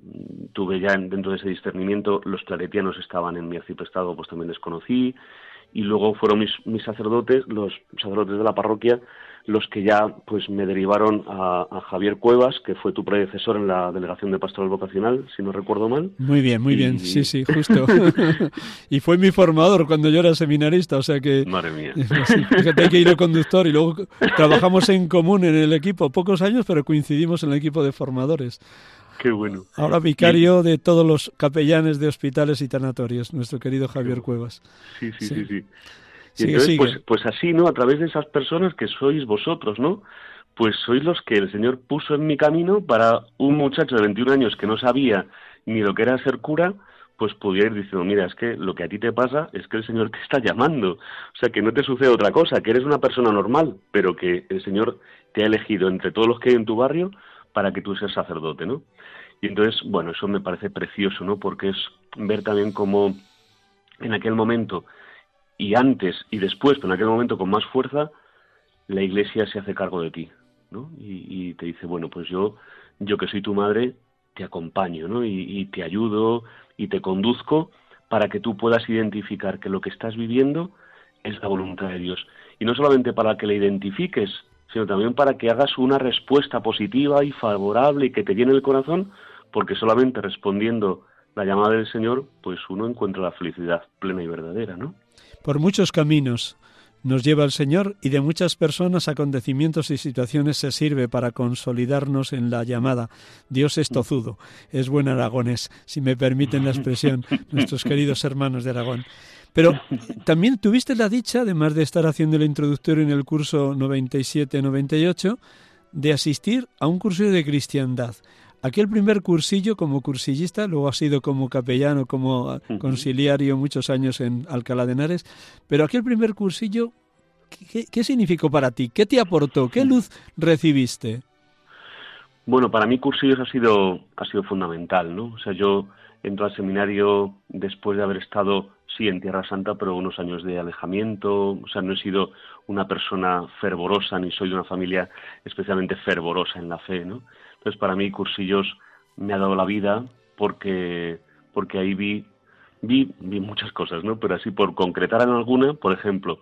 tuve ya dentro de ese discernimiento, los claretianos estaban en mi arciprestado, pues también les conocí, y luego fueron mis, mis sacerdotes, los sacerdotes de la parroquia, los que ya pues me derivaron a, Javier Cuevas, que fue tu predecesor en la delegación de pastoral vocacional, si no recuerdo mal. Muy bien, muy bien, sí, sí, justo. y fue mi formador cuando yo era seminarista, o sea que... Madre mía. fíjate que ir conductor y luego trabajamos en común en el equipo, pocos años, pero coincidimos en el equipo de formadores. Qué bueno. Ahora vicario de todos los capellanes de hospitales y tanatorios, nuestro querido Javier Cuevas. Sí, sí, sí, sí. Y entonces, Pues, pues así, ¿no? A través de esas personas que sois vosotros, ¿no? Pues sois los que el Señor puso en mi camino para un muchacho de 21 años que no sabía ni lo que era ser cura, pues pudiera ir diciendo, mira, es que lo que a ti te pasa es que el Señor te está llamando. O sea, que no te sucede otra cosa, que eres una persona normal, pero que el Señor te ha elegido entre todos los que hay en tu barrio para que tú seas sacerdote, ¿no? Y entonces, bueno, eso me parece precioso, ¿no? Porque es ver también cómo en aquel momento y antes y después, pero en aquel momento con más fuerza, la Iglesia se hace cargo de ti, ¿no? Y, te dice, bueno, pues yo, yo que soy tu madre, te acompaño, ¿no? Y, te ayudo y te conduzco para que tú puedas identificar que lo que estás viviendo es la voluntad de Dios. Y no solamente para que la identifiques, sino también para que hagas una respuesta positiva y favorable y que te llene el corazón, porque solamente respondiendo la llamada del Señor, pues uno encuentra la felicidad plena y verdadera, ¿no? Por muchos caminos nos lleva el Señor y de muchas personas, acontecimientos y situaciones se sirve para consolidarnos en la llamada. Dios es tozudo, es buen aragonés, si me permiten la expresión, nuestros queridos hermanos de Aragón. Pero también tuviste la dicha, además de estar haciendo el introductorio en el curso 97-98, de asistir a un curso de cristiandad. Aquel primer cursillo como cursillista, luego ha sido como capellano, como conciliario muchos años en Alcalá de Henares, pero aquel primer cursillo, ¿qué, significó para ti? ¿Qué te aportó? ¿Qué luz recibiste? Bueno, para mí cursillos ha sido, ha sido fundamental, ¿no? O sea, yo entro al seminario después de haber estado, sí, en Tierra Santa, pero unos años de alejamiento, o sea, no he sido una persona fervorosa ni soy de una familia especialmente fervorosa en la fe, ¿no? Para mí, Cursillos me ha dado la vida porque, porque ahí vi, vi, vi muchas cosas, ¿no? Pero así, por concretar en alguna, por ejemplo,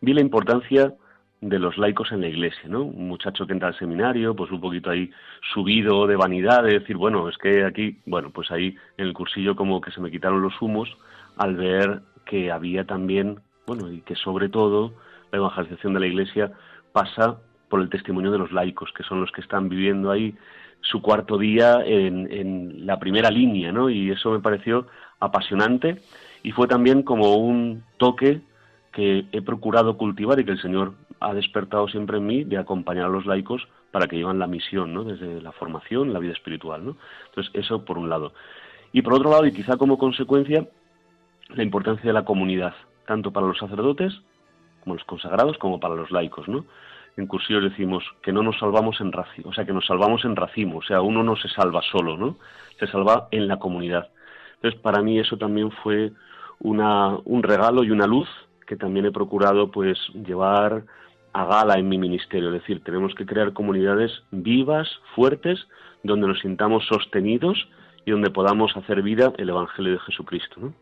vi la importancia de los laicos en la iglesia, ¿no? Un muchacho que entra al seminario, pues un poquito ahí subido de vanidad, de decir, bueno, es que aquí, bueno, pues ahí en el cursillo como que se me quitaron los humos al ver que había también, bueno, y que sobre todo la evangelización de la iglesia pasa por el testimonio de los laicos, que son los que están viviendo ahí su cuarto día en, la primera línea, ¿no? Y eso me pareció apasionante y fue también como un toque que he procurado cultivar y que el Señor ha despertado siempre en mí de acompañar a los laicos para que llevan la misión, ¿no? Desde la formación, la vida espiritual, ¿no? Entonces, eso por un lado. Y por otro lado, y quizá como consecuencia, la importancia de la comunidad, tanto para los sacerdotes, como los consagrados, como para los laicos, ¿no? En cursillos decimos que no nos salvamos en racimo, o sea, que nos salvamos en racimo, o sea, uno no se salva solo, ¿no? Se salva en la comunidad. Entonces, para mí eso también fue una, un regalo y una luz que también he procurado, pues, llevar a gala en mi ministerio. Es decir, tenemos que crear comunidades vivas, fuertes, donde nos sintamos sostenidos y donde podamos hacer vida el Evangelio de Jesucristo, ¿no?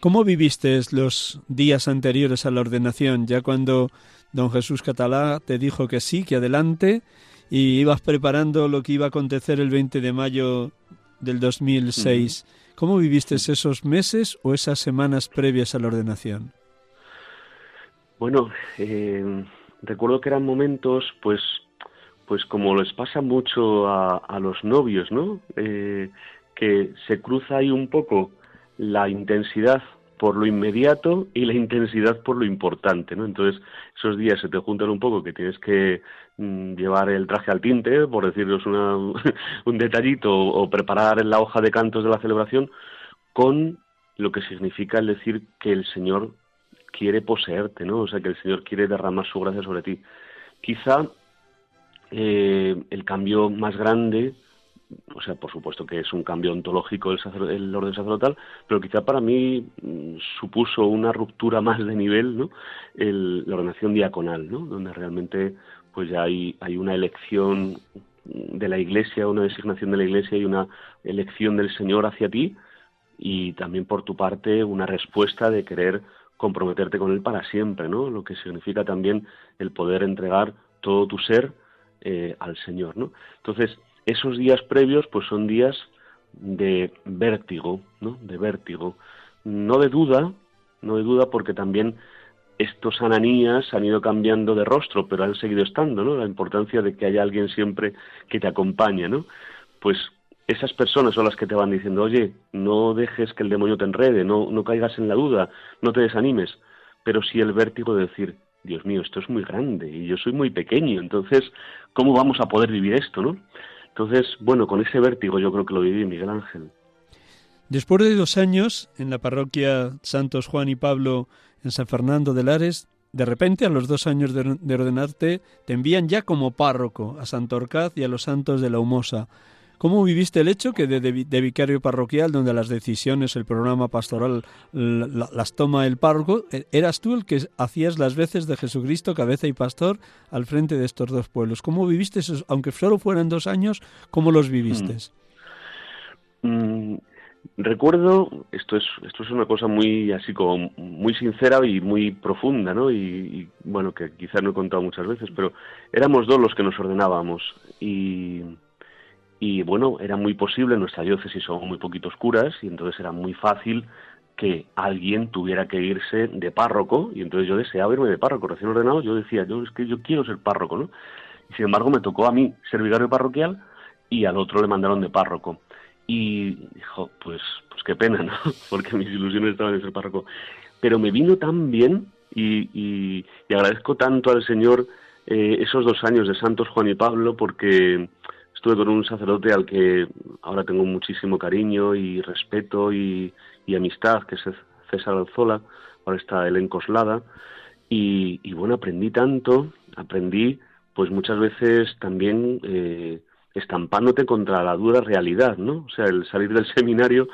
¿Cómo viviste los días anteriores a la ordenación, ya cuando don Jesús Catalá te dijo que sí, que adelante, y ibas preparando lo que iba a acontecer el 20 de mayo del 2006. ¿Cómo viviste esos meses o esas semanas previas a la ordenación? Bueno, eh, recuerdo que eran momentos, pues, pues como les pasa mucho a, los novios, ¿no? Eh, que se cruza ahí un poco la intensidad por lo inmediato y la intensidad por lo importante, ¿no? Entonces, esos días se te juntan un poco que tienes que mm, llevar el traje al tinte, por decirles una, un detallito, o, preparar la hoja de cantos de la celebración, con lo que significa el decir que el Señor quiere poseerte, ¿no? O sea, que el Señor quiere derramar su gracia sobre ti. Quizá eh, el cambio más grande o sea, por supuesto que es un cambio ontológico el, orden sacerdotal, pero quizá para mí mm, supuso una ruptura más de nivel, ¿no? la ordenación diaconal, ¿no? Donde realmente pues ya hay, hay una elección de la Iglesia, una designación de la Iglesia y una elección del Señor hacia ti y también por tu parte una respuesta de querer comprometerte con Él para siempre, ¿no? Lo que significa también el poder entregar todo tu ser eh, al Señor, ¿no? Entonces, esos días previos, pues son días de vértigo, ¿no? De vértigo, no de duda, no de duda, porque también estos ananías han ido cambiando de rostro, pero han seguido estando, ¿no? La importancia de que haya alguien siempre que te acompañe, ¿no? Pues esas personas son las que te van diciendo, oye, no dejes que el demonio te enrede, no, no caigas en la duda, no te desanimes, pero sí el vértigo de decir, Dios mío, esto es muy grande y yo soy muy pequeño, entonces, ¿cómo vamos a poder vivir esto, no? Entonces, bueno, con ese vértigo yo creo que lo viví Miguel Ángel. Después de dos años en la parroquia Santos Juan y Pablo en San Fernando de Lares, de repente a los dos años de, ordenarte te envían ya como párroco a Santorcaz y a los santos de la Humosa. ¿Cómo viviste el hecho que de, vicario parroquial, donde las decisiones, el programa pastoral las toma el párroco, e, eras tú el que hacías las veces de Jesucristo, cabeza y pastor, al frente de estos dos pueblos? ¿Cómo viviste esos, aunque solo fueran dos años, cómo los viviste? Mm. Mm, recuerdo, esto es, esto es una cosa muy así como muy sincera y muy profunda, ¿no? Y, y bueno, que quizás no he contado muchas veces, pero éramos dos los que nos ordenábamos y y bueno, era muy posible, nuestra diócesis son muy poquitos curas y entonces era muy fácil que alguien tuviera que irse de párroco y entonces yo deseaba irme de párroco recién ordenado, yo decía, yo es que yo quiero ser párroco, ¿no? Y sin embargo me tocó a mí ser vicario parroquial y al otro le mandaron de párroco. Y dijo, pues, pues qué pena, ¿no? Porque mis ilusiones estaban en ser párroco. Pero me vino tan bien y, y, agradezco tanto al Señor eh, esos dos años de Santos Juan y Pablo porque estuve con un sacerdote al que ahora tengo muchísimo cariño y respeto y, amistad, que es César Alzola, ahora está y, y bueno, aprendí tanto, aprendí pues muchas veces también eh, estampándote contra la dura realidad, ¿no? O sea, el salir del seminario,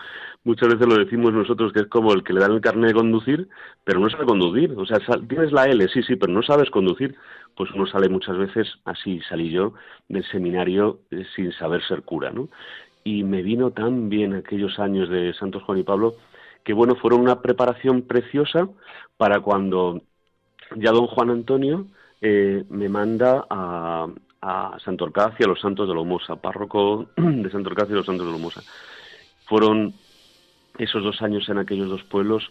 muchas veces lo decimos nosotros que es como el que le dan el carnet de conducir, pero no sabe conducir. O sea, tienes la L, sí, sí, pero no sabes conducir. Pues uno sale muchas veces, así salí yo, del seminario eh, sin saber ser cura, ¿no? Y me vino tan bien aquellos años de Santos Juan y Pablo, que bueno, fueron una preparación preciosa para cuando ya don Juan Antonio eh, me manda a, a Santorcaz y a los Santos de Lomosa, párroco de Santorcaz y los Santos de Lomosa. Fueron esos dos años en aquellos dos pueblos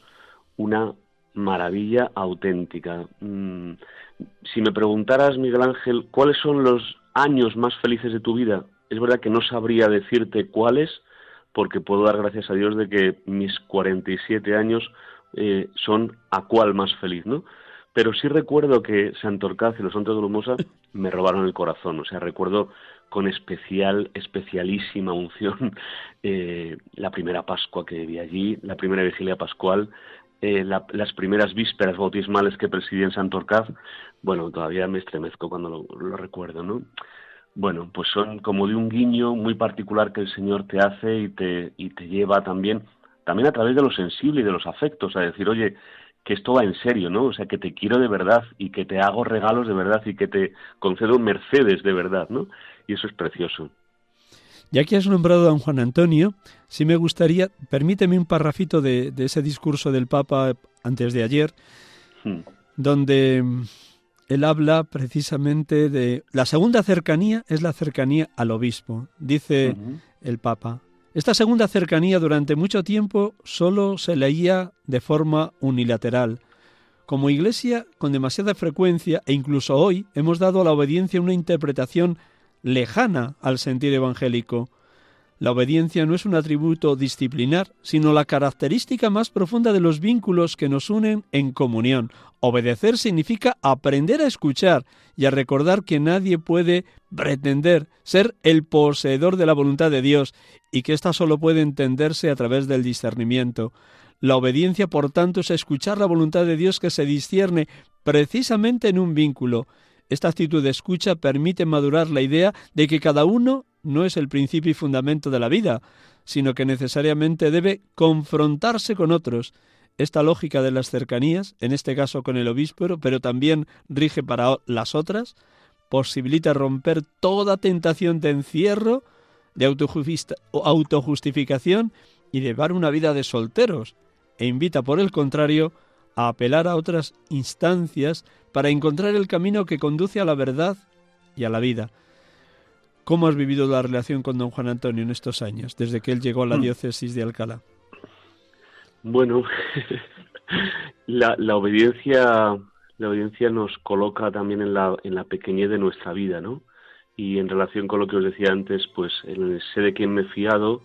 una maravilla auténtica. Mm, si me preguntaras, Miguel Ángel, ¿cuáles son los años más felices de tu vida? Es verdad que no sabría decirte cuáles, porque puedo dar gracias a Dios de que mis 47 años eh, son a cuál más feliz, ¿no? Pero sí recuerdo que Santorcaz y los Santos de Lumosa me robaron el corazón. O sea, recuerdo con especial, especialísima unción eh, la primera Pascua que vi allí, la primera vigilia pascual, eh, las primeras vísperas bautismales que presidí en Santorcaz. Bueno, todavía me estremezco cuando lo, recuerdo, ¿no? Bueno, pues son como de un guiño muy particular que el Señor te hace y te, y te lleva también, también a través de lo sensible y de los afectos, a decir, oye, que esto va en serio, ¿no? O sea, que te quiero de verdad y que te hago regalos de verdad y que te concedo mercedes de verdad, ¿no? Y eso es precioso. Ya que has nombrado a don Juan Antonio, sí me gustaría, permíteme un parrafito de, ese discurso del Papa antes de ayer, hmm. donde él habla precisamente de la segunda cercanía es la cercanía al obispo. Dice el Papa, esta segunda cercanía durante mucho tiempo solo se leía de forma unilateral. Como Iglesia, con demasiada frecuencia e incluso hoy, hemos dado a la obediencia una interpretación lejana al sentido evangélico. La obediencia no es un atributo disciplinar, sino la característica más profunda de los vínculos que nos unen en comunión. Obedecer significa aprender a escuchar y a recordar que nadie puede pretender ser el poseedor de la voluntad de Dios y que ésta solo puede entenderse a través del discernimiento. La obediencia, por tanto, es escuchar la voluntad de Dios que se discierne precisamente en un vínculo. Esta actitud de escucha permite madurar la idea de que cada uno no es el principio y fundamento de la vida, sino que necesariamente debe confrontarse con otros. Esta lógica de las cercanías, en este caso con el obispo, pero también rige para las otras, posibilita romper toda tentación de encierro, de autojustificación y llevar una vida de solteros, e invita, por el contrario, a apelar a otras instancias para encontrar el camino que conduce a la verdad y a la vida. ¿Cómo has vivido la relación con don Juan Antonio en estos años, desde que él llegó a la mm. diócesis de Alcalá? Bueno, la, la, obediencia la obediencia nos coloca también en la, en la pequeñez de nuestra vida, ¿no? Y en relación con lo que os decía antes, pues en sé de quién me he fiado,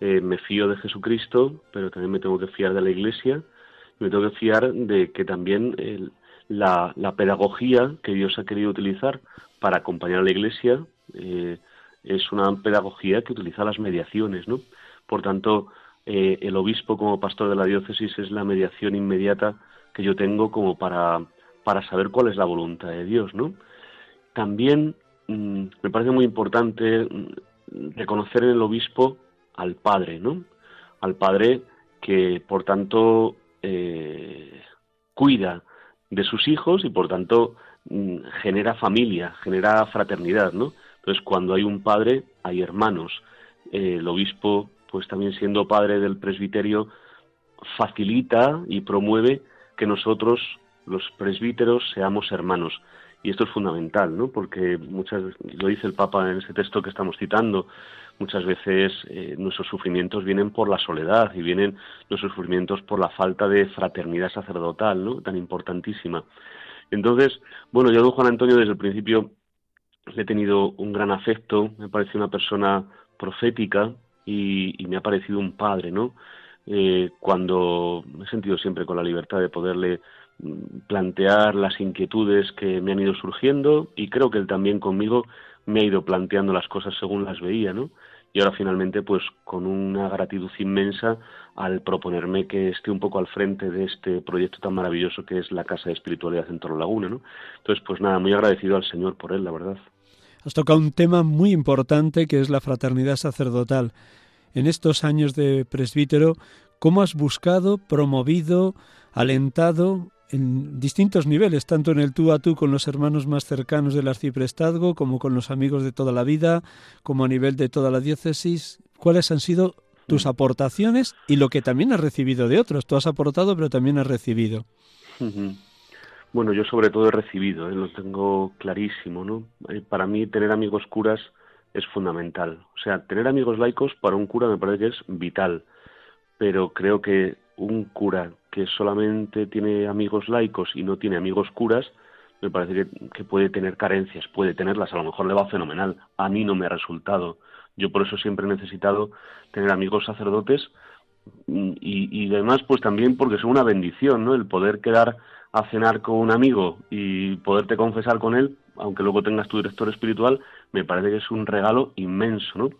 eh, me fío de Jesucristo, pero también me tengo que fiar de la Iglesia, me tengo que fiar de que también la, la, pedagogía que Dios ha querido utilizar para acompañar a la Iglesia eh, es una pedagogía que utiliza las mediaciones, ¿no? Por tanto, eh, el obispo como pastor de la diócesis es la mediación inmediata que yo tengo como para, para saber cuál es la voluntad de Dios, ¿no? También mm, me parece muy importante mm, reconocer en el obispo al padre, ¿no? Al padre que, por tanto, eh, cuida de sus hijos y, por tanto, mm, genera familia, genera fraternidad, ¿no? Entonces, cuando hay un padre, hay hermanos. Eh, el obispo, pues también siendo padre del presbiterio, facilita y promueve que nosotros, los presbíteros, seamos hermanos. Y esto es fundamental, ¿no? Porque muchas, lo dice el Papa en ese texto que estamos citando, muchas veces eh, nuestros sufrimientos vienen por la soledad y vienen nuestros sufrimientos por la falta de fraternidad sacerdotal, ¿no? Tan importantísima. Entonces, bueno, yo don Juan Antonio desde el principio le he tenido un gran afecto, me parece una persona profética y, me ha parecido un padre, ¿no? Eh, cuando me he sentido siempre con la libertad de poderle mm, plantear las inquietudes que me han ido surgiendo y creo que él también conmigo me ha ido planteando las cosas según las veía, ¿no? Y ahora finalmente, pues con una gratitud inmensa al proponerme que esté un poco al frente de este proyecto tan maravilloso que es la Casa de Espiritualidad en Toro Laguna, ¿no? Entonces, pues nada, muy agradecido al Señor por él, la verdad. Has tocado un tema muy importante que es la fraternidad sacerdotal. En estos años de presbítero, ¿cómo has buscado, promovido, alentado en distintos niveles, tanto en el tú a tú con los hermanos más cercanos del arciprestazgo, como con los amigos de toda la vida, como a nivel de toda la diócesis. ¿Cuáles han sido tus mm. aportaciones y lo que también has recibido de otros? Tú has aportado, pero también has recibido. Bueno, yo sobre todo he recibido, ¿eh? lo tengo clarísimo, ¿no? Eh, para mí tener amigos curas es fundamental. O sea, tener amigos laicos para un cura me parece que es vital, pero creo que un cura que solamente tiene amigos laicos y no tiene amigos curas, me parece que, puede tener carencias, puede tenerlas, a lo mejor le va fenomenal. A mí no me ha resultado. Yo por eso siempre he necesitado tener amigos sacerdotes y, y además pues también porque es una bendición, ¿no? El poder quedar a cenar con un amigo y poderte confesar con él, aunque luego tengas tu director espiritual, me parece que es un regalo inmenso, ¿no?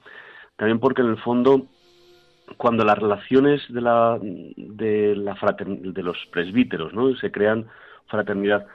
También porque en el fondo cuando las relaciones de la de la de los presbíteros no se crean fraternidad.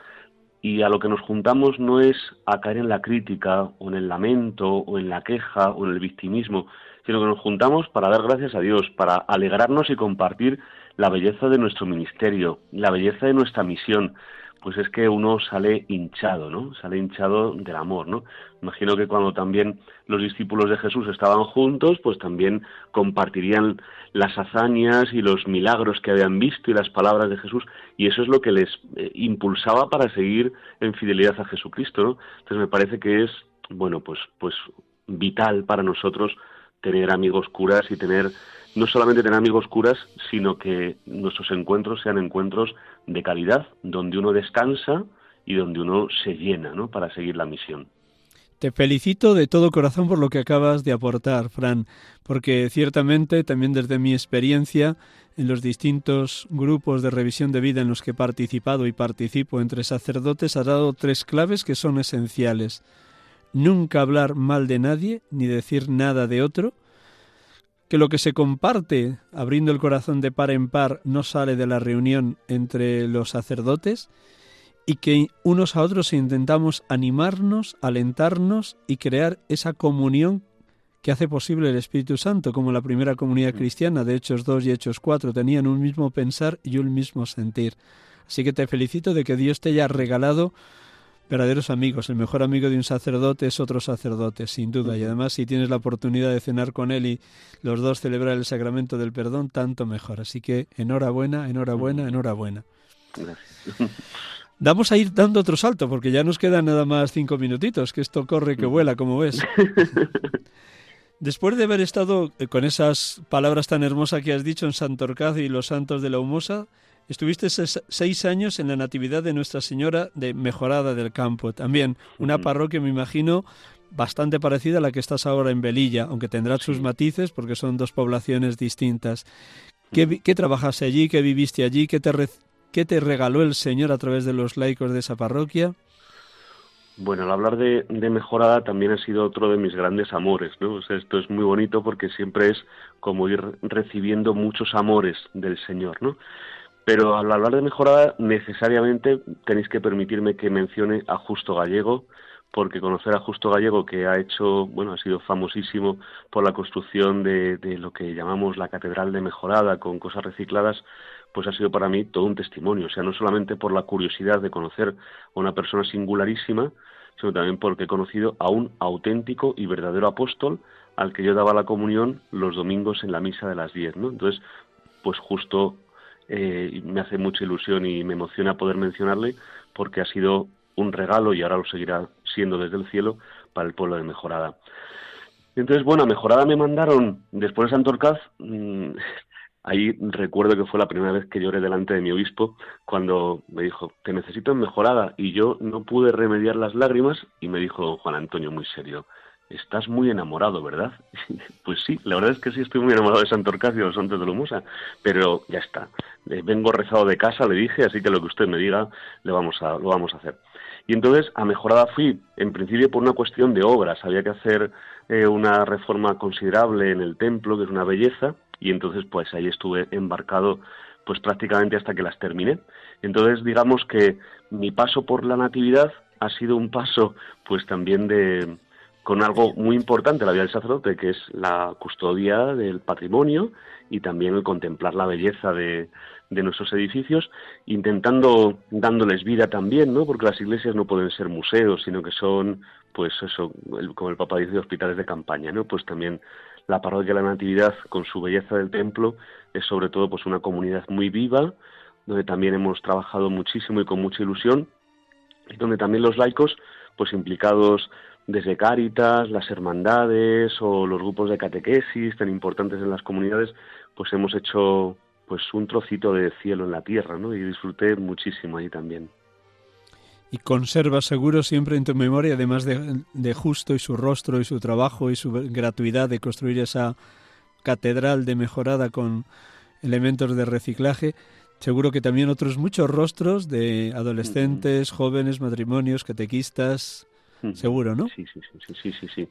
Y a lo que nos juntamos no es a caer en la crítica o en el lamento o en la queja o en el victimismo sino que nos juntamos para dar gracias a Dios para alegrarnos y compartir la belleza de nuestro ministerio la belleza de nuestra misión pues es que uno sale hinchado, ¿no? Sale hinchado del amor, ¿no? Imagino que cuando también los discípulos de Jesús estaban juntos, pues también compartirían las hazañas y los milagros que habían visto y las palabras de Jesús, y eso es lo que les eh, impulsaba para seguir en fidelidad a Jesucristo. Entonces me parece que es, bueno, pues, pues vital para nosotros tener amigos curas y tener no solamente tener amigos curas, sino que nuestros encuentros sean encuentros de calidad, donde uno descansa y donde uno se llena ¿no? para seguir la misión. Te felicito de todo corazón por lo que acabas de aportar, Fran, porque ciertamente también desde mi experiencia en los distintos grupos de revisión de vida en los que he participado y participo entre sacerdotes, ha dado tres claves que son esenciales. Nunca hablar mal de nadie ni decir nada de otro, que lo que se comparte abriendo el corazón de par en par no sale de la reunión entre los sacerdotes y que unos a otros intentamos animarnos, alentarnos y crear esa comunión que hace posible el Espíritu Santo, como la primera comunidad cristiana de Hechos 2 y Hechos 4 tenían un mismo pensar y un mismo sentir. Así que te felicito de que Dios te haya regalado verdaderos amigos. El mejor amigo de un sacerdote es otro sacerdote, sin duda. Y además, si tienes la oportunidad de cenar con él y los dos celebrar el sacramento del perdón, tanto mejor. Así que enhorabuena, enhorabuena, enhorabuena. Gracias. Vamos a ir dando otro salto, porque ya nos quedan nada más cinco minutitos, que esto corre que vuela, como ves. Después de haber estado eh, con esas palabras tan hermosas que has dicho en Santorcaz y los santos de la Humosa, estuviste seis años en la Natividad de Nuestra Señora de Mejorada del Campo. También una parroquia, me imagino, bastante parecida a la que estás ahora en Velilla, aunque tendrá sus matices porque son dos poblaciones distintas. ¿Qué, ¿Qué, trabajaste allí? ¿Qué viviste allí? ¿Qué te, ¿Qué te regaló el Señor a través de los laicos de esa parroquia? Bueno, al hablar de, mejorada también ha sido otro de mis grandes amores, ¿no? esto es muy bonito porque siempre es como ir recibiendo muchos amores del Señor, ¿no? Pero al hablar de mejorada necesariamente tenéis que permitirme que mencione a Justo Gallego, porque conocer a Justo Gallego, que ha hecho, bueno, ha sido famosísimo por la construcción de, de lo que llamamos la Catedral de Mejorada con cosas recicladas, pues ha sido para mí todo un testimonio, o sea, no solamente por la curiosidad de conocer a una persona singularísima, sino también porque he conocido a un auténtico y verdadero apóstol al que yo daba la comunión los domingos en la misa de las diez, ¿no? Entonces, pues justo eh, me hace mucha ilusión y me emociona poder mencionarle porque ha sido un regalo y ahora lo seguirá siendo desde el cielo para el pueblo de Mejorada. Entonces, bueno, a Mejorada me mandaron, después de Santorcaz, mmm, Ahí recuerdo que fue la primera vez que lloré delante de mi obispo cuando me dijo, te necesito en mejorada. Y yo no pude remediar las lágrimas y me dijo Juan Antonio muy serio, estás muy enamorado, ¿verdad? pues sí, la verdad es que sí estoy muy enamorado de Santorcaz y de los santos de Lomosa, pero ya está. Vengo rezado de casa, le dije, así que lo que usted me diga le vamos a, lo vamos a hacer. Y entonces a mejorada fui, en principio por una cuestión de obras, había que hacer eh, una reforma considerable en el templo, que es una belleza, y entonces pues ahí estuve embarcado pues prácticamente hasta que las terminé. Entonces digamos que mi paso por la natividad ha sido un paso pues también de con algo muy importante la vida del sacerdote que es la custodia del patrimonio y también el contemplar la belleza de, de nuestros edificios, intentando dándoles vida también, ¿no? Porque las iglesias no pueden ser museos, sino que son, pues eso, como el Papa dice, hospitales de campaña, ¿no? Pues también la parroquia de la Natividad, con su belleza del templo, es sobre todo pues una comunidad muy viva, donde también hemos trabajado muchísimo y con mucha ilusión, y donde también los laicos, pues implicados desde Cáritas, las hermandades o los grupos de catequesis tan importantes en las comunidades, pues hemos hecho pues un trocito de cielo en la tierra, ¿no? Y disfruté muchísimo ahí también y conserva seguro siempre en tu memoria, además de, justo y su rostro y su trabajo y su gratuidad de construir esa catedral de mejorada con elementos de reciclaje, seguro que también otros muchos rostros de adolescentes, jóvenes, matrimonios, catequistas, seguro, ¿no? Sí, sí, sí, sí, sí, sí.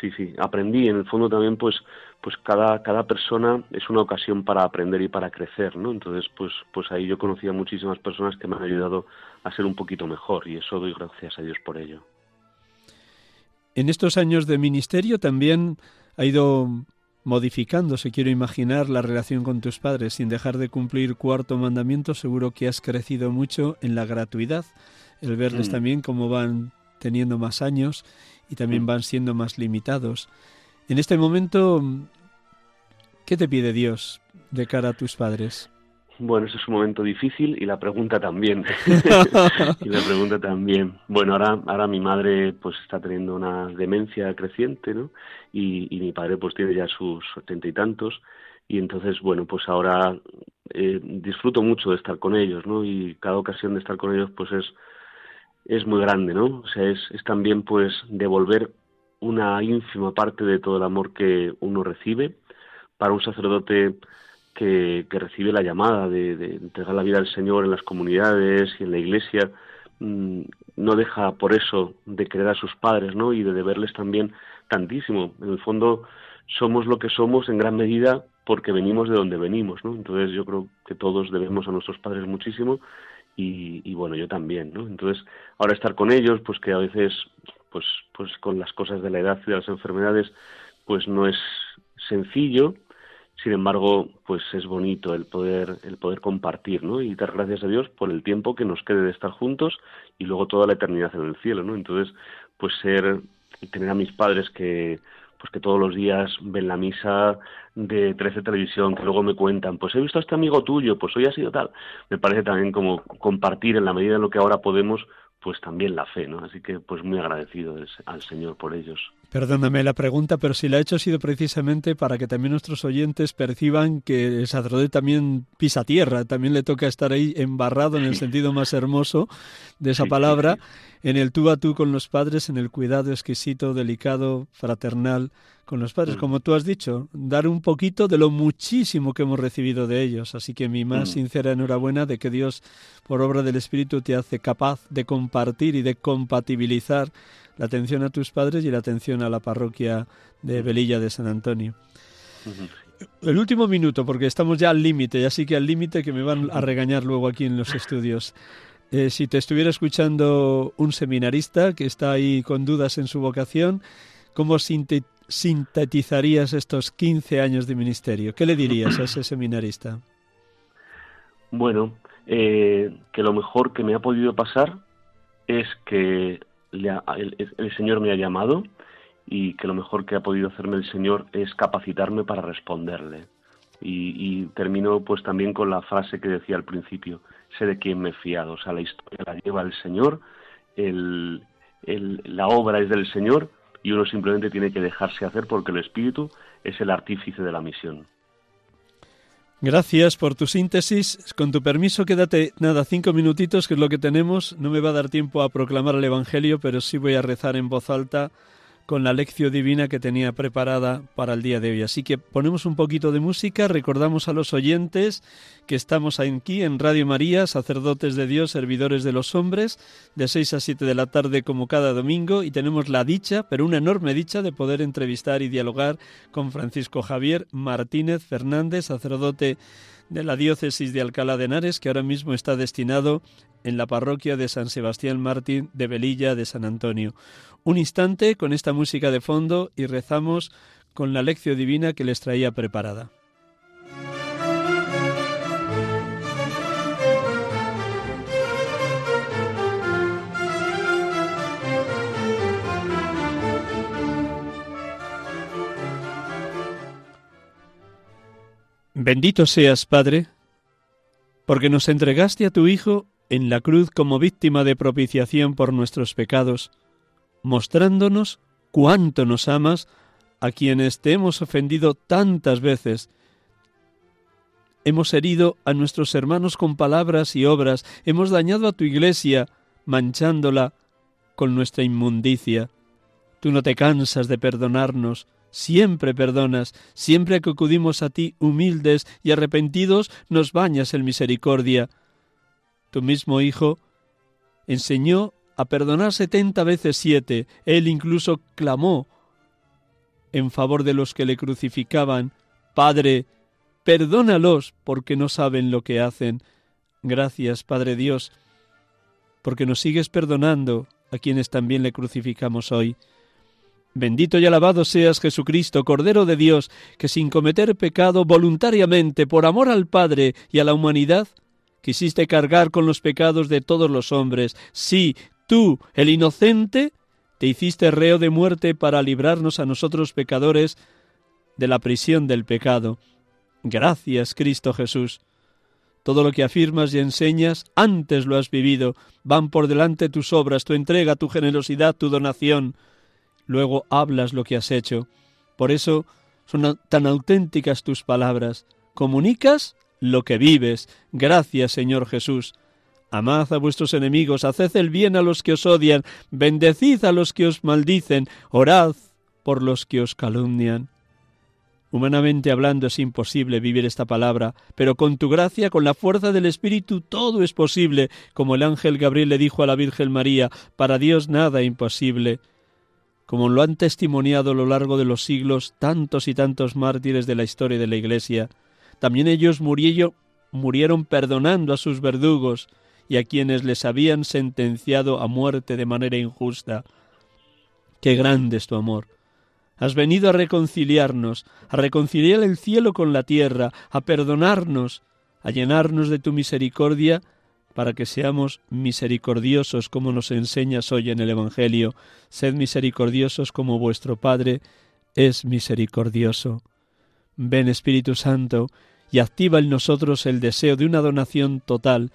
Sí, sí, aprendí en el fondo también pues pues cada cada persona es una ocasión para aprender y para crecer, ¿no? Entonces, pues pues ahí yo conocí a muchísimas personas que me han ayudado a ser un poquito mejor y eso doy gracias a Dios por ello. En estos años de ministerio también ha ido modificándose, quiero imaginar, la relación con tus padres. Sin dejar de cumplir cuarto mandamiento, seguro que has crecido mucho en la gratuidad, el verles mm. también cómo van teniendo más años y también van siendo más limitados. En este momento, ¿qué te pide Dios de cara a tus padres? Bueno, ese es un momento difícil y la pregunta también. y la pregunta también. Bueno, ahora, ahora mi madre pues está teniendo una demencia creciente, ¿no? Y, mi padre pues tiene ya sus setenta y tantos. Y entonces, bueno, pues ahora eh, disfruto mucho de estar con ellos, ¿no? Y cada ocasión de estar con ellos pues es, es muy grande, ¿no? O sea, es, es también pues devolver una ínfima parte de todo el amor que uno recibe. Para un sacerdote que, recibe la llamada de, entregar la vida al Señor en las comunidades y en la iglesia, mm, no deja por eso de querer a sus padres, ¿no? Y de deberles también tantísimo. En el fondo somos lo que somos en gran medida porque venimos de donde venimos, ¿no? Entonces yo creo que todos debemos a nuestros padres muchísimo y, y bueno, yo también, ¿no? Entonces ahora estar con ellos, pues que a veces, pues, pues con las cosas de la edad y de las enfermedades, pues no es sencillo, sin embargo, pues es bonito el poder, el poder compartir, ¿no? Y dar gracias a Dios por el tiempo que nos quede de estar juntos y luego toda la eternidad en el cielo, ¿no? Entonces, pues ser, tener a mis padres que, pues que todos los días ven la misa de 13 Televisión, que luego me cuentan, pues he visto a este amigo tuyo, pues hoy ha sido tal. Me parece también como compartir en la medida en lo que ahora podemos, pues también la fe, ¿no? Así que pues muy agradecido al Señor por ellos. Perdóname la pregunta, pero si la he hecho ha sido precisamente para que también nuestros oyentes perciban que el sacerdote también pisa tierra, también le toca estar ahí embarrado en el sentido más hermoso de esa palabra, en el tú a tú con los padres, en el cuidado exquisito, delicado, fraternal con los padres, mm. como tú has dicho, dar un poquito de lo muchísimo que hemos recibido de ellos. Así que mi más mm. sincera enhorabuena de que Dios, por obra del Espíritu, te hace capaz de compartir y de compatibilizar la atención a tus padres y la atención a la parroquia de mm. Velilla de San Antonio. El último minuto, porque estamos ya al límite, y así que al límite que me van a regañar luego aquí en los estudios. Eh, si te estuviera escuchando un seminarista que está ahí con dudas en su vocación, ¿cómo sintetizarías estos 15 años de ministerio? ¿Qué le dirías a ese seminarista? Bueno, eh, que lo mejor que me ha podido pasar es que el, Señor me ha llamado y que lo mejor que ha podido hacerme el Señor es capacitarme para responderle. Y, termino pues también con la frase que decía al principio, sé de quién me he fiado, o sea, la historia la lleva el Señor, el, la obra es del Señor y uno simplemente tiene que dejarse hacer porque el Espíritu es el artífice de la misión. Gracias por tu síntesis. Con tu permiso, quédate nada, cinco minutitos, que es lo que tenemos. No me va a dar tiempo a proclamar el Evangelio, pero sí voy a rezar en voz alta con la lección divina que tenía preparada para el día de hoy. Así que ponemos un poquito de música, recordamos a los oyentes que estamos aquí en Radio María, sacerdotes de Dios, servidores de los hombres, de 6 a 7 de la tarde como cada domingo y tenemos la dicha, pero una enorme dicha de poder entrevistar y dialogar con Francisco Javier Martínez Fernández, sacerdote de la diócesis de Alcalá de Henares, que ahora mismo está destinado en la parroquia de San Sebastián Martín de Velilla de San Antonio. Un instante con esta música de fondo y rezamos con la lección divina que les traía preparada. Bendito seas, Padre, porque nos entregaste a tu Hijo en la cruz como víctima de propiciación por nuestros pecados, mostrándonos cuánto nos amas a quienes te hemos ofendido tantas veces. Hemos herido a nuestros hermanos con palabras y obras, hemos dañado a tu iglesia, manchándola con nuestra inmundicia. Tú no te cansas de perdonarnos, siempre perdonas, siempre que acudimos a ti humildes y arrepentidos, nos bañas en misericordia. Tu mismo Hijo enseñó a perdonar setenta veces siete. Él incluso clamó en favor de los que le crucificaban, Padre, perdónalos porque no saben lo que hacen. Gracias, Padre Dios, porque nos sigues perdonando a quienes también le crucificamos hoy. Bendito y alabado seas Jesucristo, Cordero de Dios, que sin cometer pecado voluntariamente, por amor al Padre y a la humanidad, quisiste cargar con los pecados de todos los hombres. Sí, tú, el inocente, te hiciste reo de muerte para librarnos a nosotros pecadores de la prisión del pecado. Gracias, Cristo Jesús. Todo lo que afirmas y enseñas, antes lo has vivido. Van por delante tus obras, tu entrega, tu generosidad, tu donación luego hablas lo que has hecho. Por eso son tan auténticas tus palabras. Comunicas lo que vives. Gracias, Señor Jesús. Amad a vuestros enemigos, haced el bien a los que os odian, bendecid a los que os maldicen, orad por los que os calumnian. Humanamente hablando es imposible vivir esta palabra, pero con tu gracia, con la fuerza del Espíritu, todo es posible, como el ángel Gabriel le dijo a la Virgen María, para Dios nada imposible como lo han testimoniado a lo largo de los siglos tantos y tantos mártires de la historia de la Iglesia. También ellos murieron perdonando a sus verdugos y a quienes les habían sentenciado a muerte de manera injusta. Qué grande es tu amor. Has venido a reconciliarnos, a reconciliar el cielo con la tierra, a perdonarnos, a llenarnos de tu misericordia, para que seamos misericordiosos como nos enseñas hoy en el Evangelio. Sed misericordiosos como vuestro Padre es misericordioso. Ven Espíritu Santo y activa en nosotros el deseo de una donación total,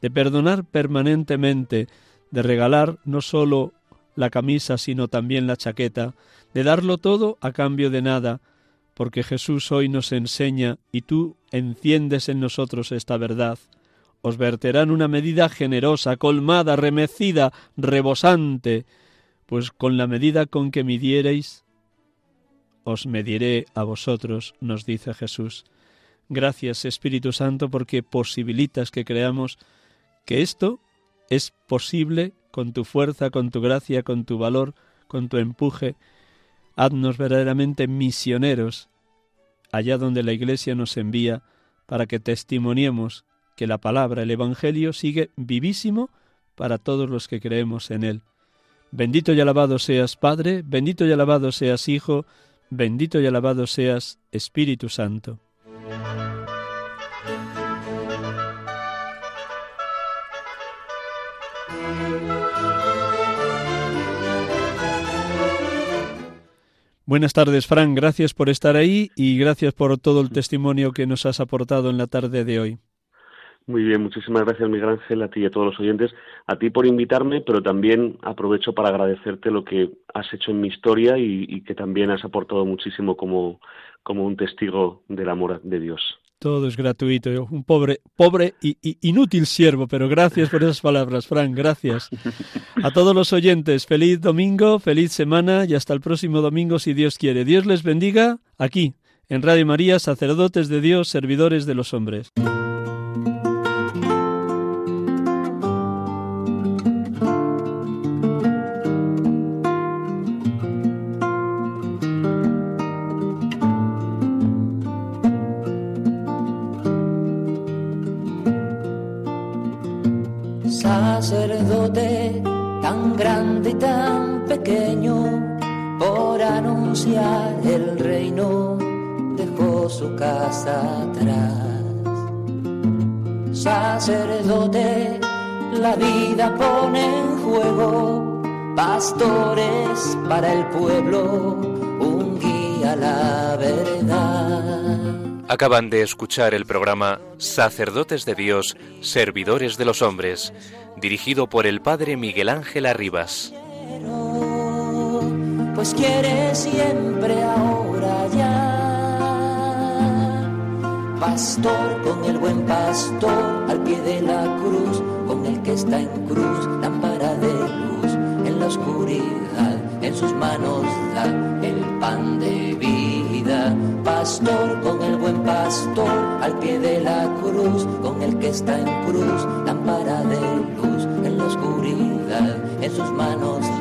de perdonar permanentemente, de regalar no sólo la camisa, sino también la chaqueta, de darlo todo a cambio de nada, porque Jesús hoy nos enseña y tú enciendes en nosotros esta verdad. Os verterán una medida generosa, colmada, remecida, rebosante, pues con la medida con que midiereis, os mediré a vosotros, nos dice Jesús. Gracias Espíritu Santo porque posibilitas que creamos que esto es posible con tu fuerza, con tu gracia, con tu valor, con tu empuje. Haznos verdaderamente misioneros allá donde la Iglesia nos envía para que testimoniemos que la palabra, el Evangelio, sigue vivísimo para todos los que creemos en él. Bendito y alabado seas Padre, bendito y alabado seas Hijo, bendito y alabado seas Espíritu Santo. Buenas tardes, Fran. Gracias por estar ahí y gracias por todo el testimonio que nos has aportado en la tarde de hoy. Muy bien, muchísimas gracias Miguel Ángel, a ti y a todos los oyentes, a ti por invitarme, pero también aprovecho para agradecerte lo que has hecho en mi historia y, que también has aportado muchísimo como, como un testigo del amor de Dios. Todo es gratuito. Un pobre, pobre y, inútil siervo, pero gracias por esas palabras, Frank. Gracias. A todos los oyentes, feliz domingo, feliz semana y hasta el próximo domingo si Dios quiere. Dios les bendiga aquí, en Radio María, sacerdotes de Dios, servidores de los hombres. El reino dejó su casa atrás. Sacerdote, la vida pone en juego, pastores para el pueblo, un guía a la verdad. Acaban de escuchar el programa Sacerdotes de Dios, Servidores de los Hombres, dirigido por el Padre Miguel Ángel Arribas pues quiere siempre ahora ya. Pastor con el buen pastor al pie de la cruz, con el que está en cruz, lámpara de luz en la oscuridad, en sus manos da el pan de vida. Pastor con el buen pastor al pie de la cruz, con el que está en cruz, lámpara de luz en la oscuridad, en sus manos